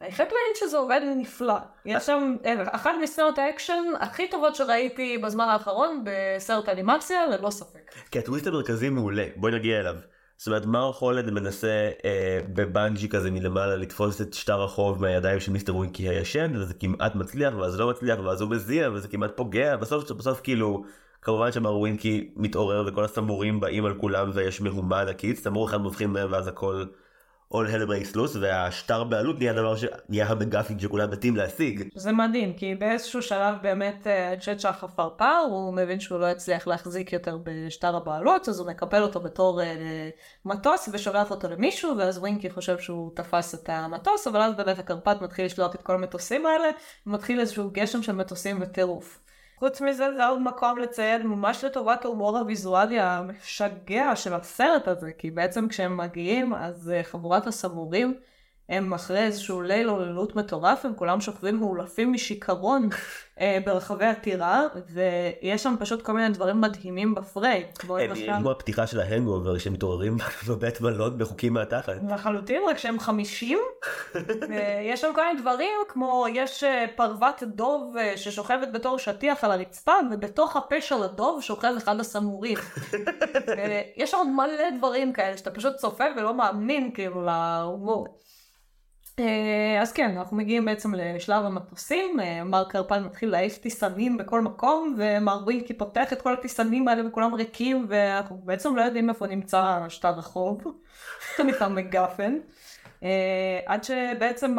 אני חייבת להגיד שזה עובד נפלא. יש שם אחת מסצנות האקשן הכי טובות שראיתי בזמן האחרון בסרט אנימציה, ללא ספק. כי הטוויסט המרכזי מעולה, בואי נגיע אליו. זאת אומרת, מר חולד מנסה אה, בבנג'י כזה מלמעלה לתפוס את שטר החוב מהידיים של מיסטר ווינקי הישן, וזה כמעט מצליח, ואז לא מצליח, ואז הוא מזיע, וזה כמעט פוגע, בסוף, בסוף כאילו, כמובן שמר ווינקי מתעורר וכל הסמורים באים על כולם ויש מהומה ענקית, סמור אחד מבחין בהם ואז הכל all hell breaks loose והשטר בעלות נהיה הדבר שנהיה המגפין שכולם מתים להשיג. זה מדהים כי באיזשהו שלב באמת אה, צ'ט שח עפרפר הוא מבין שהוא לא יצליח להחזיק יותר בשטר הבעלות אז הוא מקפל אותו בתור אה, מטוס ושולח אותו למישהו ואז ווינקי חושב שהוא תפס את המטוס אבל אז באמת הקרפט מתחיל לשלוח את כל המטוסים האלה ומתחיל איזשהו גשם של מטוסים וטירוף. חוץ מזה זה עוד מקום לציין ממש לטובת ההומור הוויזואלי המשגע של הסרט הזה, כי בעצם כשהם מגיעים אז אה, חבורת הסבורים הם אחרי איזשהו ליל עוללות מטורף, הם כולם שוכבים מאולפים משיכרון אה, ברחבי הטירה, ויש שם פשוט כל מיני דברים מדהימים בפריי. כמו הפתיחה של ההנגובר שמתעוררים בבית מלון בחוקים מהתחת. לחלוטין, רק שהם חמישים. יש שם כל מיני דברים, כמו יש אה, פרוות דוב אה, ששוכבת בתור שטיח על הרצפה, ובתוך הפה של הדוב שוכב אחד הסמורים. יש שם מלא דברים כאלה שאתה פשוט צופה ולא מאמין כאילו להומור. אה, אז כן, אנחנו מגיעים בעצם לשלב המטוסים, אה, מר קרפן מתחיל להעיף טיסנים בכל מקום, ומר ווינקי פותח את כל הטיסנים האלה וכולם ריקים, ואנחנו בעצם לא יודעים איפה נמצא שטר החוב, נקרא מגפן. אה, עד שבעצם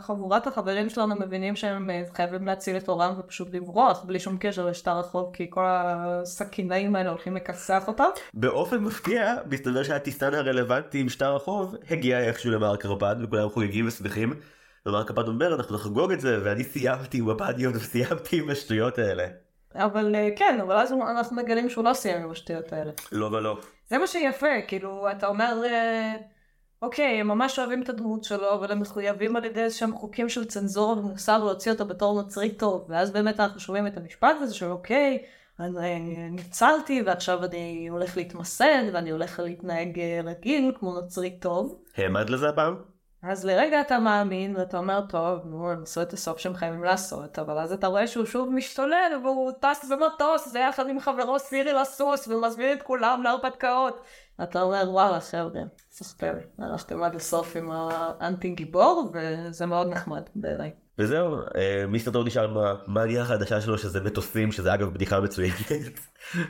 חבורת החברים שלנו מבינים שהם אה, חייבים להציל את עורם ופשוט לברוח בלי שום קשר לשטר החוב כי כל הסכינאים האלה הולכים לכסח אותם. באופן מפתיע מסתבר שהטיסטן הרלוונטי עם שטר החוב הגיע איכשהו למר קרפד וכולם חוגגים ושמחים. ומר קרפד אומר אנחנו נחגוג את זה ואני סיימתי עם הפדיות וסיימתי עם השטויות האלה. אבל אה, כן אבל אז אנחנו מגלים שהוא לא סיים עם השטויות האלה. לא ולא. זה מה שיפה כאילו אתה אומר. אוקיי, הם ממש אוהבים את הדמות שלו, אבל הם מחויבים על ידי איזשהם חוקים של צנזורה ומוסר להוציא אותו בתור נוצרי טוב. ואז באמת אנחנו שומעים את המשפט הזה של אוקיי, אני ניצלתי ועכשיו אני הולך להתמסד ואני הולך להתנהג רגיל כמו נוצרי טוב. העמד לזה הפעם? אז לרגע אתה מאמין ואתה אומר טוב נו הם עשו את הסוף שהם חייבים לעשות אבל אז אתה רואה שהוא שוב משתולל והוא טס במטוס זה יחד עם חברו סירי לסוס ומזמין את כולם להרפתקאות אתה אומר וואלה חבר'ה ספר הלכתם עד הסוף עם האנטי גיבור וזה מאוד נחמד בעיניי. וזהו, אה, מיסטר טוב נשאר עם המאניה החדשה שלו שזה מטוסים, שזה אגב בדיחה מצוינת.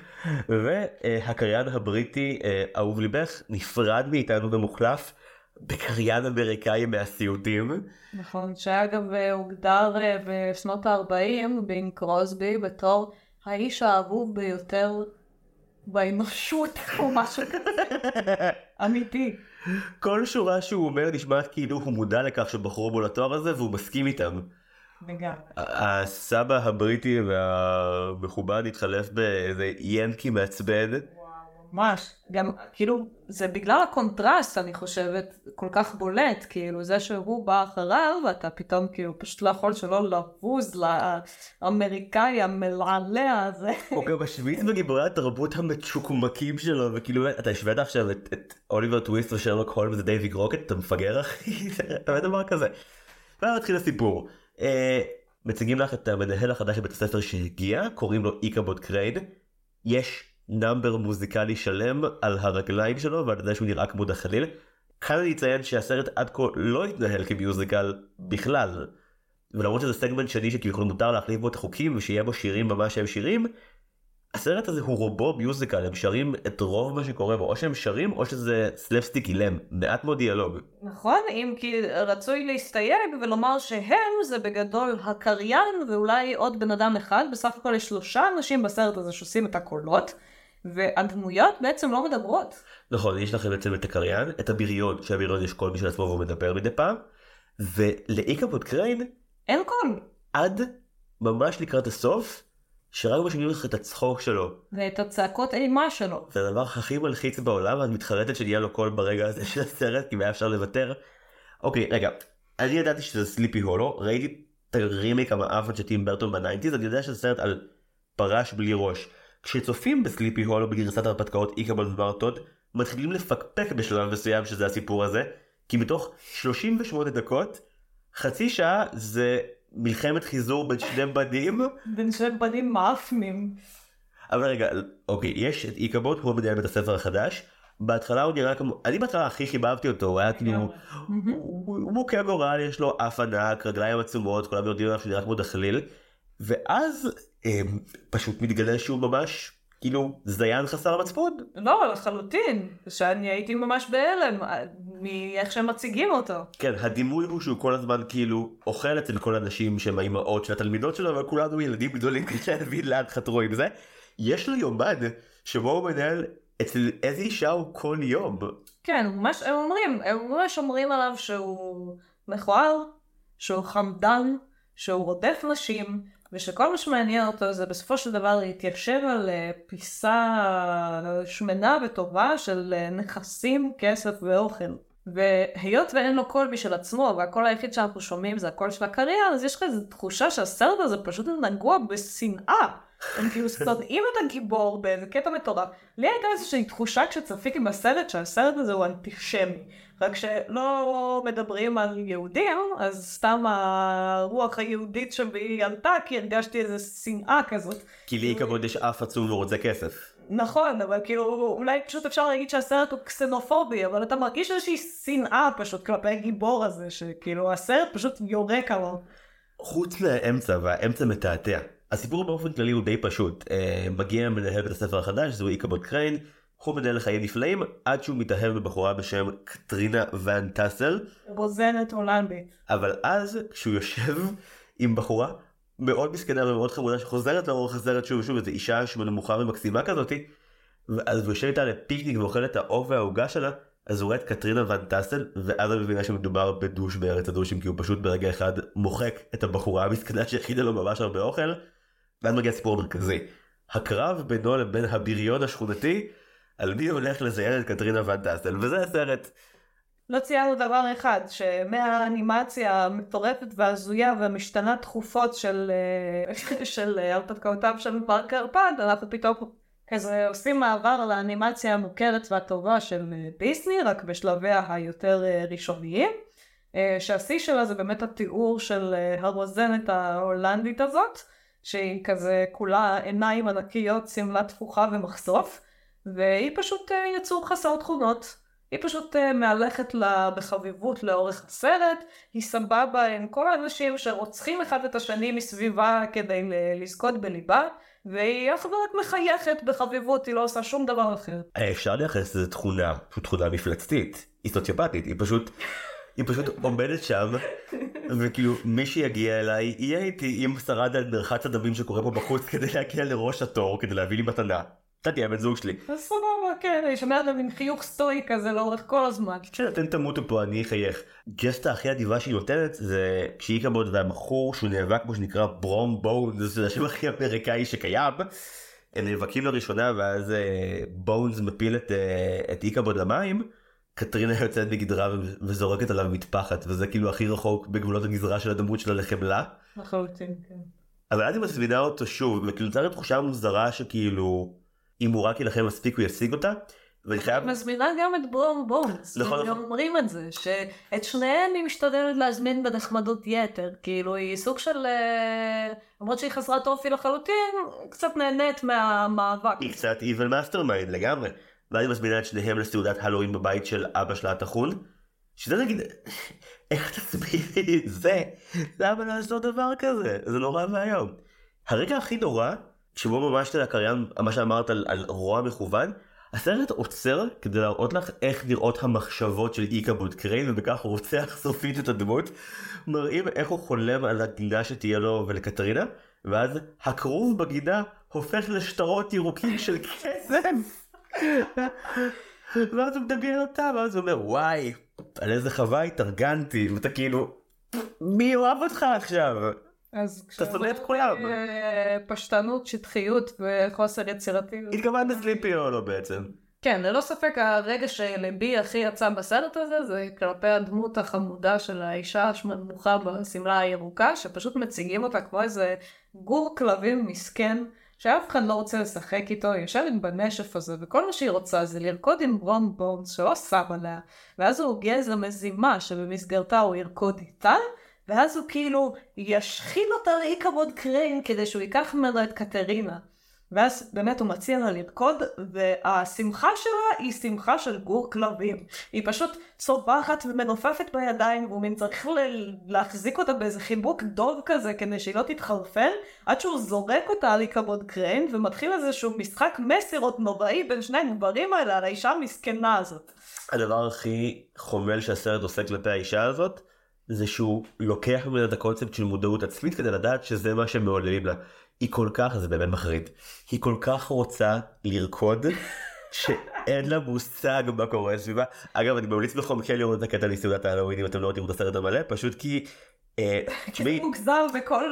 והקריין הבריטי אה, אהוב ליבך נפרד מאיתנו ומוחלף בקריין אמריקאי מהסיוטים. נכון, שאגב אה, הוגדר בשנות ה-40 בין קרוסבי בתור האיש האהוב ביותר באנושות או משהו כזה. אמיתי. כל שורה שהוא אומר נשמעת כאילו הוא מודע לכך שבחרו בו לתואר הזה והוא מסכים איתם. לגמרי. הסבא הבריטי והמכובד התחלף באיזה ינקי מעצבן. ממש, גם כאילו זה בגלל הקונטרסט אני חושבת כל כך בולט, כאילו זה שהוא בא אחריו ואתה פתאום כאילו פשוט לא יכול שלא לבוז לאמריקאי המלעלע הזה. הוא גם משוויץ בגיבורי התרבות המצ'וקמקים שלו וכאילו אתה השווית עכשיו את, את אוליבר טוויסט ושרלוק הולמס ודייווי קרוקט אתה מפגר אחי, זה באמת דבר כזה. ואז מתחיל הסיפור. אה, מציגים לך את המנהל החדש של בית הספר שהגיע קוראים לו איקבוד קריין. יש number מוזיקלי שלם על הרגליים שלו ועל זה שהוא נראה כמו דחליל. כאן אני אציין שהסרט עד כה לא התנהל כ musical בכלל. ולמרות שזה סגמנט שני שכביכול מותר להחליף בו את החוקים ושיהיה בו שירים ממש שהם שירים. הסרט הזה הוא רובו musical הם שרים את רוב מה שקורה בו או שהם שרים או שזה סלפסטיק אילם מעט מאוד דיאלוג. נכון אם כי רצוי להסתייג ולומר שהם זה בגדול הקריין ואולי עוד בן אדם אחד בסך הכל יש שלושה אנשים בסרט הזה שעושים את הקולות. והדמויות בעצם לא מדברות. נכון, יש לכם בעצם את הקריין, את הבריון, שהבריון יש קול משל עצמו והוא מדבר מדי פעם, ולאיקבוד קריין אין קול. עד ממש לקראת הסוף, שרק משמיעים לך את הצחוק שלו. ואת הצעקות אימה שלו. זה הדבר הכי מלחיץ בעולם, ואת מתחרטת שנהיה לו קול ברגע הזה של הסרט, כי היה אפשר לוותר. אוקיי, רגע, אני ידעתי שזה סליפי הולו, ראיתי את הרימייק המאפן של טים ברטון ב nineties, אני יודע שזה סרט על פרש בלי ראש. כשצופים בסליפי הולו בגרסת הרפתקאות איקבול וברטוד, מתחילים לפקפק בשלב מסוים שזה הסיפור הזה, כי מתוך 38 דקות, חצי שעה זה מלחמת חיזור בין שני בנים. בין שני בנים מאפנים. אבל רגע, אוקיי, יש את איקבוט, הוא מנהל בית הספר החדש. בהתחלה הוא נראה כמו, אני בהתחלה הכי חיבבתי אותו, הוא היה כאילו, הוא מוכה גורל, יש לו אף ענק, רגליים עצומות, כולם יודעים עליו שנראה כמו דחליל. ואז פשוט מתגלה שהוא ממש כאילו זיין חסר מצפון. לא, לחלוטין. שאני הייתי ממש בהלם אה, מאיך שהם מציגים אותו. כן, הדימוי הוא שהוא כל הזמן כאילו אוכל אצל כל הנשים שהם האימהות של התלמידות שלו, אבל כולנו ילדים גדולים כדי להבין לאן חתרו עם זה. יש לו יומן שבו הוא מנהל אצל איזה אישה הוא כל יום. כן, ממש, הם אומרים, הם ממש אומרים עליו שהוא מכוער, שהוא חמדן, שהוא רודף נשים, ושכל מה שמעניין אותו זה בסופו של דבר להתיישב על אה, פיסה שמנה וטובה של אה, נכסים, כסף ואוכל. והיות ואין לו קול בשביל עצמו, והקול היחיד שאנחנו שומעים זה הקול של הקריירה, אז יש לך איזו תחושה שהסרט הזה פשוט נגוע בשנאה. הם כאילו שונאים את הגיבור באיזה קטע מטורף. לי הייתה איזושהי תחושה כשצפיתי בסרט שהסרט הזה הוא אנטישמי. רק שלא מדברים על יהודים, אז סתם הרוח היהודית שבי עלתה, כי הרגשתי איזה שנאה כזאת. כי לי כבוד יש אף עצום ורוצה כסף. נכון, אבל כאילו, אולי פשוט אפשר להגיד שהסרט הוא קסנופובי, אבל אתה מרגיש איזושהי שנאה פשוט כלפי הגיבור הזה, שכאילו הסרט פשוט יורק עליו. חוץ מהאמצע, והאמצע מתעתע. הסיפור באופן כללי הוא די פשוט. אה, מגיע מנהל בית הספר החדש, זהו איקבוד קריין, הוא מנהל לחיים נפלאים, עד שהוא מתאהב בבחורה בשם קטרינה ואן טאסל. רוזנת הולנדית. אבל אז, כשהוא יושב עם בחורה מאוד מסכנה ומאוד חמודה שחוזרת לאורך הסרט שוב ושוב, איזו אישה שמנמוכה ומקסימה כזאתי, ואז הוא יושב איתה לפיקניק ואוכל את האור והעוגה שלה, אז הוא רואה את קטרינה ואן טאסל, ואז הוא מבינה שמדובר בדוש בארץ הדושים, כי הוא פשוט ברגע אחד מוחק את הבחורה המסכנה שהכינה לו ממש הרבה אוכל, ואז מגיע הסיפור המרכזי. הקרב בינו לבין הבריון השכונתי, על מי הולך לזיין את קטרינה ואן טאסל, וזה הסרט. לא ציינו דבר אחד, שמהאנימציה המטורפת וההזויה והמשתנה תכופות של, אה, של הרפתקאותיו של פארקר פאד, אנחנו פתאום כזה עושים מעבר לאנימציה המוכרת והטובה של אה, דיסני, רק בשלביה היותר אה, ראשוניים. שהשיא שלה זה באמת התיאור של הרוזנת ההולנדית הזאת, שהיא כזה כולה עיניים ענקיות, שמלה תפוחה ומחשוף, והיא פשוט יצור חסר תכונות. היא פשוט uh, מהלכת לה בחביבות לאורך הסרט, היא סבבה עם כל האנשים שרוצחים אחד את השני מסביבה כדי לזכות בליבה, והיא אך ורק מחייכת בחביבות, היא לא עושה שום דבר אחר. אה, אפשר לייחס לזה תכונה, פשוט תכונה מפלצתית, היא סוציופטית, היא פשוט... היא פשוט עומדת שם, וכאילו מי שיגיע אליי יהיה איתי אם שרד על מרחץ הדמים שקורה פה בחוץ כדי להגיע לראש התור כדי להביא לי מתנה. אתה תהיה בן זוג שלי. אז סבבה, כן, אני שומעת לה מין חיוך סטואי כזה לאורך כל הזמן. כן, אתם תמותו פה, אני אחייך. ג'סטה הכי אדיבה שהיא נותנת זה כשהיא כמובן והבחור שהוא נאבק כמו שנקרא ברום בונס, זה השם הכי אמריקאי שקיים. הם נאבקים לראשונה ואז בונס מפיל את, uh, את איקבוד למים. קטרינה יוצאת בגדרה וזורקת עליו מטפחת וזה כאילו הכי רחוק בגבולות הגזרה של הדמות שלה לחמלה. לחלוטין, כן. אבל אז היא מזמינה אותו שוב וכאילו נוצרת תחושה מוזרה שכאילו אם הוא רק יילחם מספיק הוא ישיג אותה. ואני חייב... מזמינה גם את ברום בונס. הם אומרים את זה, שאת שניהם היא משתדלת להזמין בנחמדות יתר, כאילו היא סוג של, אה, למרות שהיא חסרת אופי לחלוטין, קצת נהנית מהמאבק. היא קצת evil mastermind לגמרי. ואז היא מזמינה את שניהם לסעודת הלואוין בבית של אבא שלה הטחון, שזה נגיד, איך תסבירי את זה? למה לעשות דבר כזה? זה נורא ואיום. הרגע הכי נורא שבו ממש את הקריין, מה שאמרת על, על רוע מכוון, הסרט עוצר כדי להראות לך איך נראות המחשבות של איקבוד קריין ובכך הוא רוצח סופית את הדמות. מראים איך הוא חולם על הגינה שתהיה לו ולקטרינה ואז הכרוב בגינה הופך לשטרות ירוקים של כסף. ואז הוא מדמיין אותה ואז הוא אומר וואי על איזה חווה התארגנתי ואתה כאילו מי אוהב אותך עכשיו אז שונא את כולם. אה, פשטנות, שטחיות וחוסר יצירתיות. התכוונת לסליפי הולו בעצם. כן, ללא ספק הרגע שלבי הכי יצא בסרט הזה זה כלפי הדמות החמודה של האישה השמנוחה בשמלה הירוקה, שפשוט מציגים אותה כמו איזה גור כלבים מסכן, שאף אחד לא רוצה לשחק איתו, היא יושבת בנשף הזה, וכל מה שהיא רוצה זה לרקוד עם ברון בונס שלא שם עליה, ואז הוא הגיע איזו מזימה שבמסגרתה הוא ירקוד איתה, ואז הוא כאילו ישחיל אותה לאיקבוד קריין כדי שהוא ייקח ממנו את קטרינה. ואז באמת הוא מציע לה לרקוד, והשמחה שלה היא שמחה של גור כלבים. היא פשוט צובחת ומנופפת בידיים, והוא מין צריך ל- להחזיק אותה באיזה חיבוק דוב כזה, כדי שהיא לא תתחרפן, עד שהוא זורק אותה על איקבוד קריין, ומתחיל איזשהו משחק מסירות נוראי בין שני הגברים האלה, על האישה המסכנה הזאת. הדבר הכי חומל שהסרט עושה כלפי האישה הזאת, זה שהוא לוקח ממנה את הקונספט של מודעות עצמית כדי לדעת שזה מה שמעוללים לה. היא כל כך, זה באמת מחריד, היא כל כך רוצה לרקוד, שאין לה מושג מה קורה סביבה. אגב, אני ממליץ בחום כן לראות את הקטע מסעודת ההלווין אם אתם לא יודעים את הסרט המלא, פשוט כי... אה, תשמעי, מוגזם בכל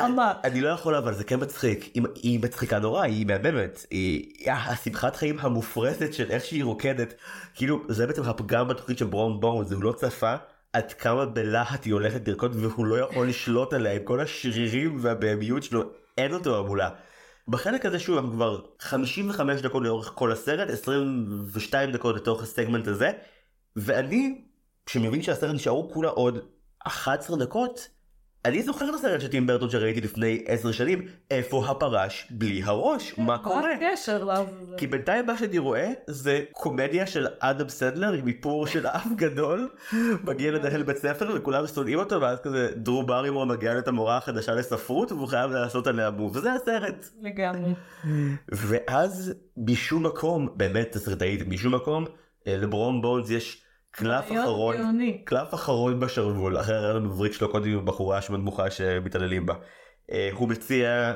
אמה. אני לא יכול אבל זה כן מצחיק היא, מצחיקה נורא היא מהממת היא השמחת חיים המופרזת של איך שהיא רוקדת כאילו זה בעצם הפגם בתוכנית של ברון בורנס הוא לא צפה עד כמה בלהט היא הולכת לרקוד והוא לא יכול לשלוט עליה עם כל השרירים והבהמיות שלו אין אותו מולה. בחלק הזה שוב הם כבר 55 דקות לאורך כל הסרט 22 דקות לתוך הסגמנט הזה ואני שמבין שהסרט נשארו כולה עוד 11 דקות אני זוכר את הסרט של טים ברטון שראיתי לפני 10 שנים איפה הפרש בלי הראש מה קורה. מה הקשר לה? כי בינתיים מה שאני רואה זה קומדיה של אדם סנדלר עם איפור של אף גדול מגיע לנהל בית ספר וכולם שונאים אותו ואז כזה דרו ברימור מגיע את המורה החדשה לספרות והוא חייב לעשות עליה מוב וזה הסרט. לגמרי. ואז משום מקום באמת תסריטאית משום מקום לברון בונז יש קלף אחרון. קלף אחרון בשרוול אחרי הרעיון המבריק שלו קודם עם הבחורה השמנמוכה שמתעללים בה. אה, הוא מציע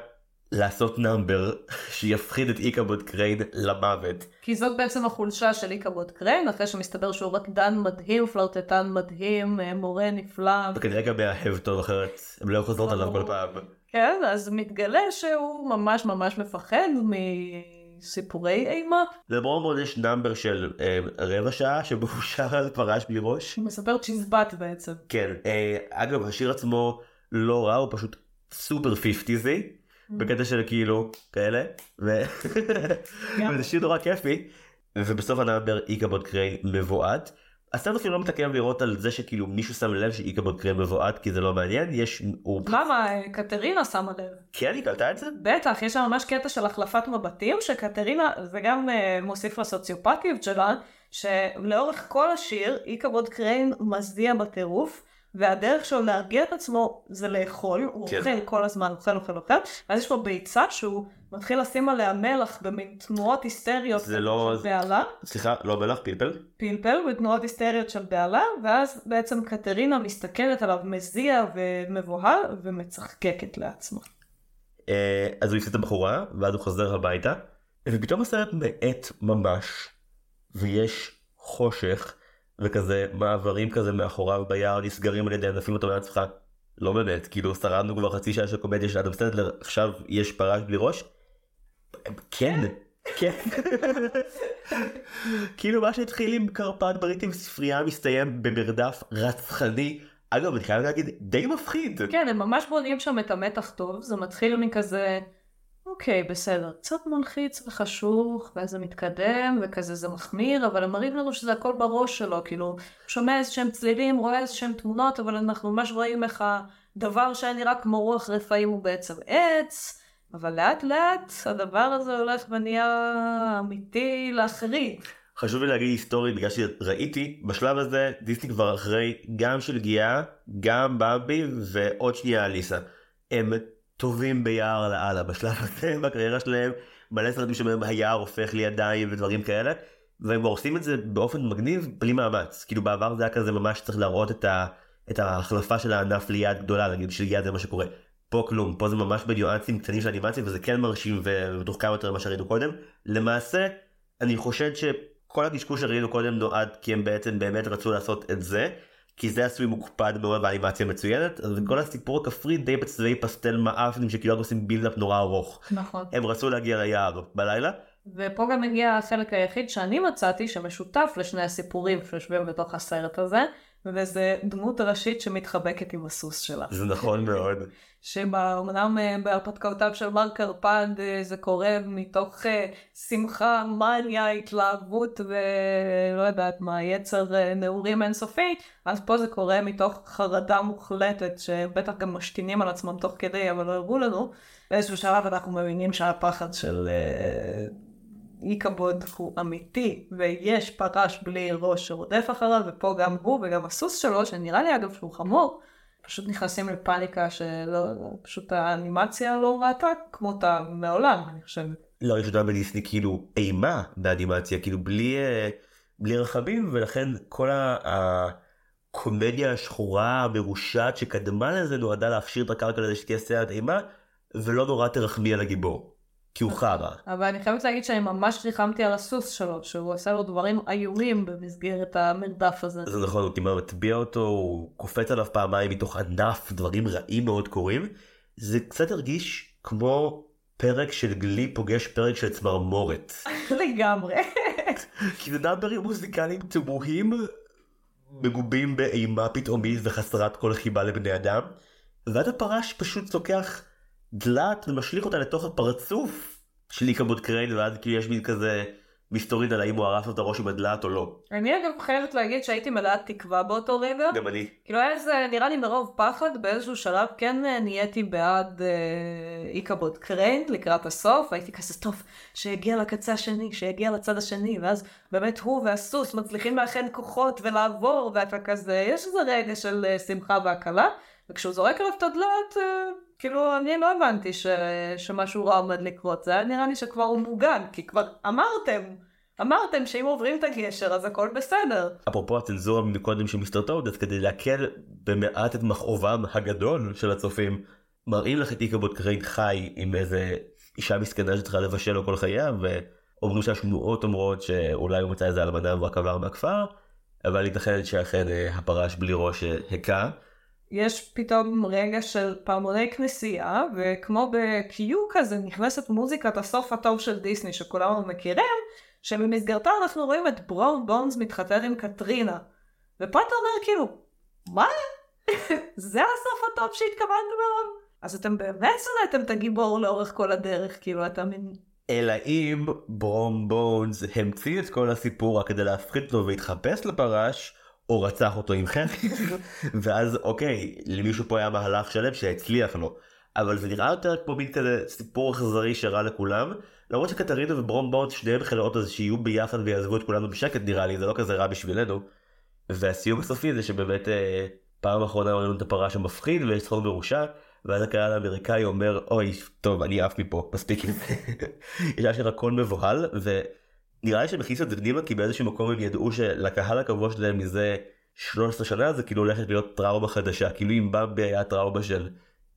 לעשות נאמבר שיפחיד את איקבוד קריין למוות. כי זאת בעצם החולשה של איקבוד קריין, אחרי שמסתבר שהוא רקדן מדהים, פלרטטן מדהים, אה, מורה נפלא. וכנראה גם מאהב טוב אחרת הם לא חוזרות עליו כל פעם. כן, אז מתגלה שהוא ממש ממש מפחד מסיפורי אימה. לברום בונס יש number של אה, רבע שעה שבו הוא שר על פרש בלי ראש. הוא מספר צ'יזבט בעצם. כן, אה, אגב השיר עצמו לא רע הוא פשוט סופר fifties-y. בקטע של כאילו כאלה ו... וזה שיר נורא כיפי ובסוף ה number איקבוד קריין מבועת. הסרט אפילו לא מתעכב לראות על זה שכאילו מישהו שם לב שאיקבוד קריין מבועת כי זה לא מעניין יש הוא למה? אה, קטרינה שמה לב. כן היא קלטה את זה בטח, יש שם ממש קטע של החלפת מבטים, שקטרינה, זה גם uh, מוסיף לסוציופטיות שלה, שלאורך כל השיר, איקבוד קריין מזיע בטירוף, והדרך שלו להרגיע את עצמו זה לאכול, הוא כן. אוכל כל הזמן, אוכל, אוכל, אוכל, ואז יש לו ביצה שהוא מתחיל לשים עליה מלח במין תנועות היסטריות זה לא- של בהלה, סליחה לא מלח פלפל פלפל בתנועות היסטריות של בהלה, ואז בעצם קטרינה מסתכלת עליו מזיע ומבוהל ומצחקקת לעצמה. אה, אז הוא הפסיד את הבחורה ואז הוא חוזר הביתה ופתאום הסרט מאט ממש ויש חושך וכזה מעברים כזה מאחוריו ביער נסגרים על ידי ענפים אותו לעצמך לא באמת כאילו שרדנו כבר חצי שעה של קומדיה של אדם סטנדלר עכשיו יש פרש בלי ראש. כן כן כאילו מה שהתחיל עם קרפד בריטים ספרייה מסתיים במרדף רצחני אגב אני חייב להגיד די מפחיד. כן, הם ממש בונים שם את המתח טוב, זה מתחיל מכזה, אוקיי, בסדר, קצת מלחיץ וחשוך, ואז זה מתקדם, וכזה זה מחמיר, אבל הם מראים לנו שזה הכל בראש שלו, כאילו, שומע איזה שהם צלילים, רואה איזה שהם תמונות, אבל אנחנו ממש רואים איך הדבר שהיה נראה כמו רוח רפאים הוא בעצם עץ, אבל לאט לאט הדבר הזה הולך ונהיה אמיתי להחריד. חשוב לי להגיד היסטורית בגלל שראיתי בשלב הזה דיסני כבר אחרי גם של גיאה גם במבי ועוד שנייה אליסה. הם טובים ביער לאללה בשלב הזה בקריירה שלהם מלא סרטים שבהם היער הופך לידיים ודברים כאלה והם עושים את זה באופן מגניב בלי מאמץ. כאילו בעבר זה היה כזה ממש צריך להראות את, ה, את ההחלפה של הענף ליד גדולה נגיד של יד זה מה שקורה. פה כלום פה זה ממש בניואנסים קטנים של אנימציה וזה כן מרשים ומתוחכם יותר ממה שראינו קודם. למעשה אני חושב שכל הקשקוש שראינו קודם נועד כי הם בעצם באמת רצו לעשות את זה כי זה עשוי מוקפד מאוד באנימציה מצוינת, אז כל הסיפור הכפרי די בצבעי פסטל מאפנים שכאילו עושים בילדאפ נורא ארוך. נכון. הם רצו להגיע ליער בלילה, ופה גם מגיע החלק היחיד שאני מצאתי שמשותף לשני הסיפורים שיושבים בתוך הסרט הזה, וזה דמות ראשית שמתחבקת עם הסוס שלה. זה נכון מאוד. שבאמנם אה, בהרפתקאותיו של מר קרפד אה, זה קורה מתוך אה, שמחה, מניה, התלהבות ולא יודעת מה, יצר נעורים אינסופי, אז פה זה קורה מתוך חרדה מוחלטת, שבטח גם משתינים על עצמם תוך כדי, אבל לא הראו לנו. באיזשהו שלב אנחנו מבינים שהפחד של איקבוד הוא אמיתי, ויש פרש בלי ראש שרודף אחריו, ופה גם הוא וגם הסוס שלו, שנראה לי אגב שהוא חמור, פשוט נכנסים לפאניקה שלא, פשוט האנימציה לא ראתה כמותה מעולם, אני חושבת. לא, יש גם בדיסני כאילו אימה באנימציה, כאילו בלי, אה, בלי רחבים, ולכן כל הקומדיה השחורה המרושעת שקדמה לזה נועדה להכשיר את הקרקע לזה שתהיה סרט אימה, ולא נורא תרחמי על הגיבור. כי הוא חרא. אבל אני חייבת להגיד שאני ממש ריחמתי על הסוס שלו, שהוא עושה לו דברים איומים במסגרת המרדף הזה. זה נכון, הוא כמעט מטביע אותו, הוא קופץ עליו פעמיים מתוך ענף, דברים רעים מאוד קורים. זה קצת הרגיש כמו פרק של גלי פוגש פרק של צמרמורת. לגמרי. כי זה נאמברים מוזיקליים תמוהים, מגובים באימה פתאומית וחסרת כל חיבה לבני אדם. ועד הפרש פשוט לוקח דלת ומשליך אותה לתוך הפרצוף של איקבוד קריין ואז כאילו יש מין כזה מסתורין על האם הוא הרס לו את הראש עם הדלת או לא. אני אגב חייבת להגיד שהייתי מלאת תקווה באותו רגע. גם אני. כאילו היה איזה נראה לי מרוב פחד באיזשהו שלב כן אה, נהייתי בעד אה, איקבוד קריין לקראת הסוף הייתי כזה טוב שיגיע לקצה השני שיגיע לצד השני ואז באמת הוא והסוס מצליחים לאחד כוחות ולעבור ואתה כזה יש איזה רגע של אה, שמחה והקלה וכשהוא זורק עליו את הדלת אה, כאילו, אני לא הבנתי ש... שמשהו רע עומד לקרות, זה היה נראה לי שכבר הוא מוגן, כי כבר אמרתם, אמרתם שאם עוברים את הגשר אז הכל בסדר. אפרופו הצנזורה מקודם של מיסטר טוד, אז כדי להקל במעט את מכאובם הגדול של הצופים, מראים לך את איקבוד קריין חי עם איזה אישה מסכנה שצריכה לבשל לו כל חייה, ואומרים שהשמועות אומרות שאולי הוא מצא איזה אלמנה ורק עבר מהכפר, אבל ייתכן שאכן אה, הפרש בלי ראש אה, הכה. יש פתאום רגע של פעמוני כנסייה, וכמו ב-Q כזה נכנסת מוזיקת הסוף הטוב של דיסני שכולנו מכירים, שבמסגרתה אנחנו רואים את ברון בונס מתחתן עם קטרינה. ופה אתה אומר כאילו, מה? זה הסוף הטוב שהתכוונתם אליו? אז אתם באמת שנאתם את הגיבור לאורך כל הדרך, כאילו אתה מין... אלא אם ברום בונס המציא את כל הסיפור רק כדי להפחית אותו והתחפש לפרש, או רצח אותו עם חן, ואז אוקיי, למישהו פה היה מהלך שלם שהצליח לו. אבל זה נראה יותר כמו מין כזה סיפור אכזרי שרע לכולם. למרות שקטרינה וברום בונד שניהם חלאות אז שיהיו ביחד ויעזבו את כולנו בשקט נראה לי, זה לא כזה רע בשבילנו. והסיום הסופי זה שבאמת אה, פעם אחרונה ראינו את הפרש המפחיד ויש צחוק מרושע, ואז הקהל האמריקאי אומר אוי טוב אני עף מפה מספיק עם זה. יש לה שרקון מבוהל ו... נראה לי שהם הכניסו את זה פנימה כי באיזשהו מקום הם ידעו שלקהל הקבוע שלהם מזה 13 שנה זה כאילו הולכת להיות טראומה חדשה כאילו אם במבי היה טראומה של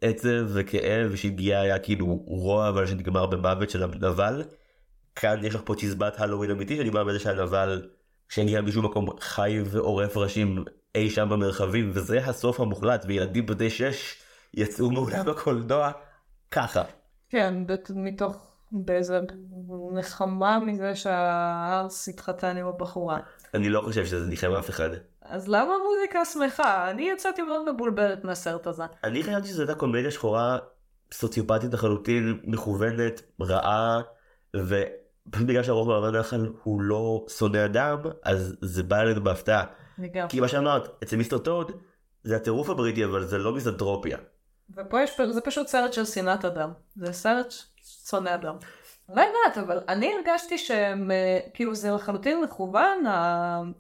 עצב וכאב ושפגיעה היה כאילו רוע אבל שנגמר במוות של הנבל. כאן יש לך פה צ'יזבט הלואוין אמיתי שאני בא בזה שהנבל שהגיע משום מקום חי ועורף ראשים אי שם במרחבים וזה הסוף המוחלט וילדים בני 6 יצאו מעולם הקולנוע ככה. כן מתוך באיזה נחמה מזה שהארס התחתן עם הבחורה. אני לא חושב שזה ניחם אף אחד. אז למה מוזיקה שמחה? אני יצאתי מאוד מבולבלת מהסרט הזה. אני חשבתי שזו הייתה קומדיה שחורה סוציופטית לחלוטין, מכוונת, רעה, ופשוט בגלל שהרוב מעמד נחל הוא לא שונא אדם, אז זה בא אלינו בהפתעה. כי מה שאמרת, אצל מיסטר טוד זה הטירוף הבריטי אבל זה לא מיזנטרופיה. ופה יש, זה פשוט סרט של שנאת אדם. זה סרט שונא אדם. לא יודעת, אבל אני הרגשתי שהם, אה, כאילו זה לחלוטין מכוון,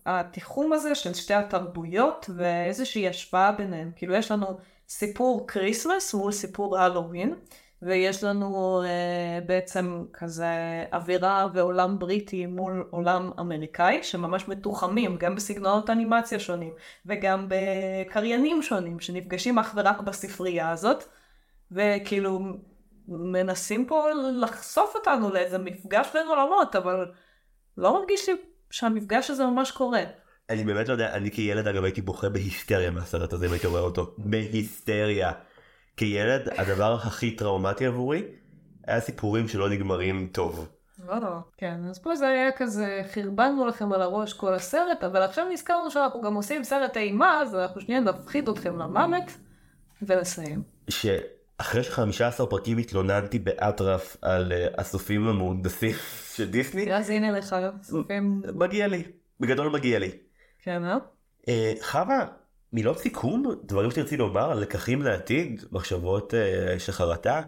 התיחום הזה של שתי התרבויות ואיזושהי השפעה ביניהם. כאילו יש לנו סיפור כריסמס מול סיפור הלווין, ויש לנו אה, בעצם כזה אווירה ועולם בריטי מול עולם אמריקאי, שממש מתוחמים גם בסגנונות אנימציה שונים, וגם בקריינים שונים, שנפגשים אך ורק בספרייה הזאת, וכאילו מנסים פה לחשוף אותנו לאיזה מפגש בין עולמות, אבל לא מרגיש לי שהמפגש הזה ממש קורה. אני באמת לא יודע, אני כילד אגב הייתי בוכה בהיסטריה מהסרט הזה אם הייתי רואה אותו. בהיסטריה. כילד, הדבר הכי טראומטי עבורי, היה סיפורים שלא נגמרים טוב. לא, לא. כן, אז פה זה היה כזה, חרבנו לכם על הראש כל הסרט, אבל עכשיו נזכרנו שאנחנו גם עושים סרט אימה, אז אנחנו שנייה נפחיד אתכם למוות, ונסיים. שאחרי ש-15 פרקים התלוננתי באטרף על uh, הסופים המהונדסים של דיסני, אז הנה לך, סופים, מגיע לי. בגדול מגיע לי. כן, אה? Uh, חווה, מילות סיכום? דברים שתרצי לומר? לקחים לעתיד? מחשבות uh, של חרטה?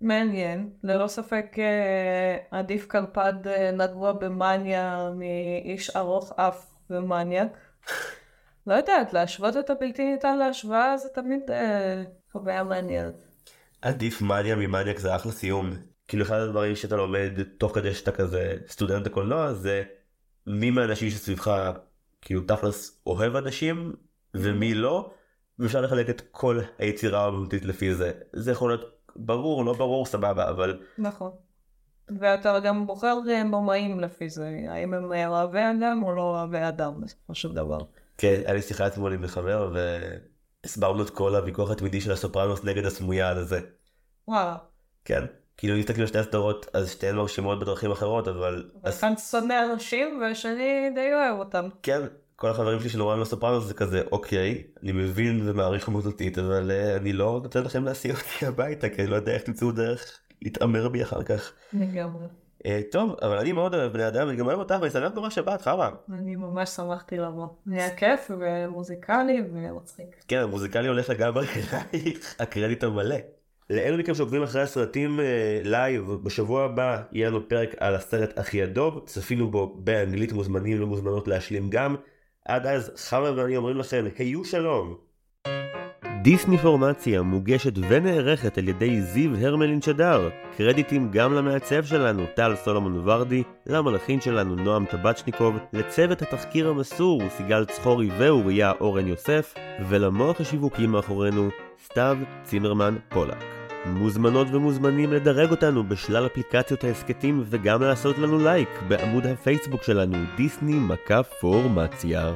מעניין, ללא ספק אה, עדיף קרפד אה, נגוע במאניה מאיש ארוך אף ומניאק. לא יודעת, להשוות את הבלתי ניתן להשוואה זה תמיד אה, חוויה מעניינת. עדיף מניה ממניאק זה אחלה סיום. כאילו אחד הדברים שאתה לומד תוך כדי שאתה כזה סטודנט לקולנוע זה מי מהאנשים שסביבך כאילו תכלס אוהב אנשים ומי לא ואפשר לחלק את כל היצירה האמנותית לפי זה. זה יכול להיות ברור לא ברור סבבה אבל נכון. ואתה גם בוחר אה, במאים לפי זה, האם הם אה, אוהבי אדם או לא אוהבי אדם בסופו של דבר. כן היה לי שיחה אתמול עם חבר והסברנו את כל הוויכוח התמידי של הסופרנוס נגד הסמויה על זה. וואלה. כן. כאילו אם תסתכלו על שתי הסדרות אז שתיהן מרשימות בדרכים אחרות אבל אז- אחד שונא אנשים והשני די אוהב אותם. כן כל החברים שלי שנורא לא סופרנוס זה כזה אוקיי אני מבין ומעריך אמנותית אבל אה, אני לא נותן לכם להסיע אותי הביתה כי אני לא יודע איך תמצאו דרך להתעמר בי אחר כך. לגמרי. אה, טוב אבל אני מאוד אוהב בני אדם אני גם אוהב אותך ואני שמח נורא שבת חווה. אני ממש שמחתי לבוא. היה כיף ומוזיקלי ומצחיק. כן המוזיקלי הולך לגמרי אלייך הקרדיט המלא. לאלו מכם שעוקבים אחרי הסרטים אה, live בשבוע הבא יהיה לנו פרק על הסרט אחי הדוב צפינו בו באנגלית מוזמנים ומוזמנות להשלים גם. עד אז חווה ואני אומרים לכם היו שלום. דיסני פורמציה מוגשת ונערכת על ידי זיו הרמלין שדר. קרדיטים גם למעצב שלנו טל סולומון ורדי, למלחין שלנו נועם טבצ'ניקוב, לצוות התחקיר המסור סיגל צחורי ואוריה אורן יוסף, ולמוח השיווקי מאחורינו סתיו צימרמן פולק. מוזמנות ומוזמנים לדרג אותנו בשלל אפליקציות ההסכתים וגם לעשות לנו לייק בעמוד הפייסבוק שלנו דיסני מכה פורמציה.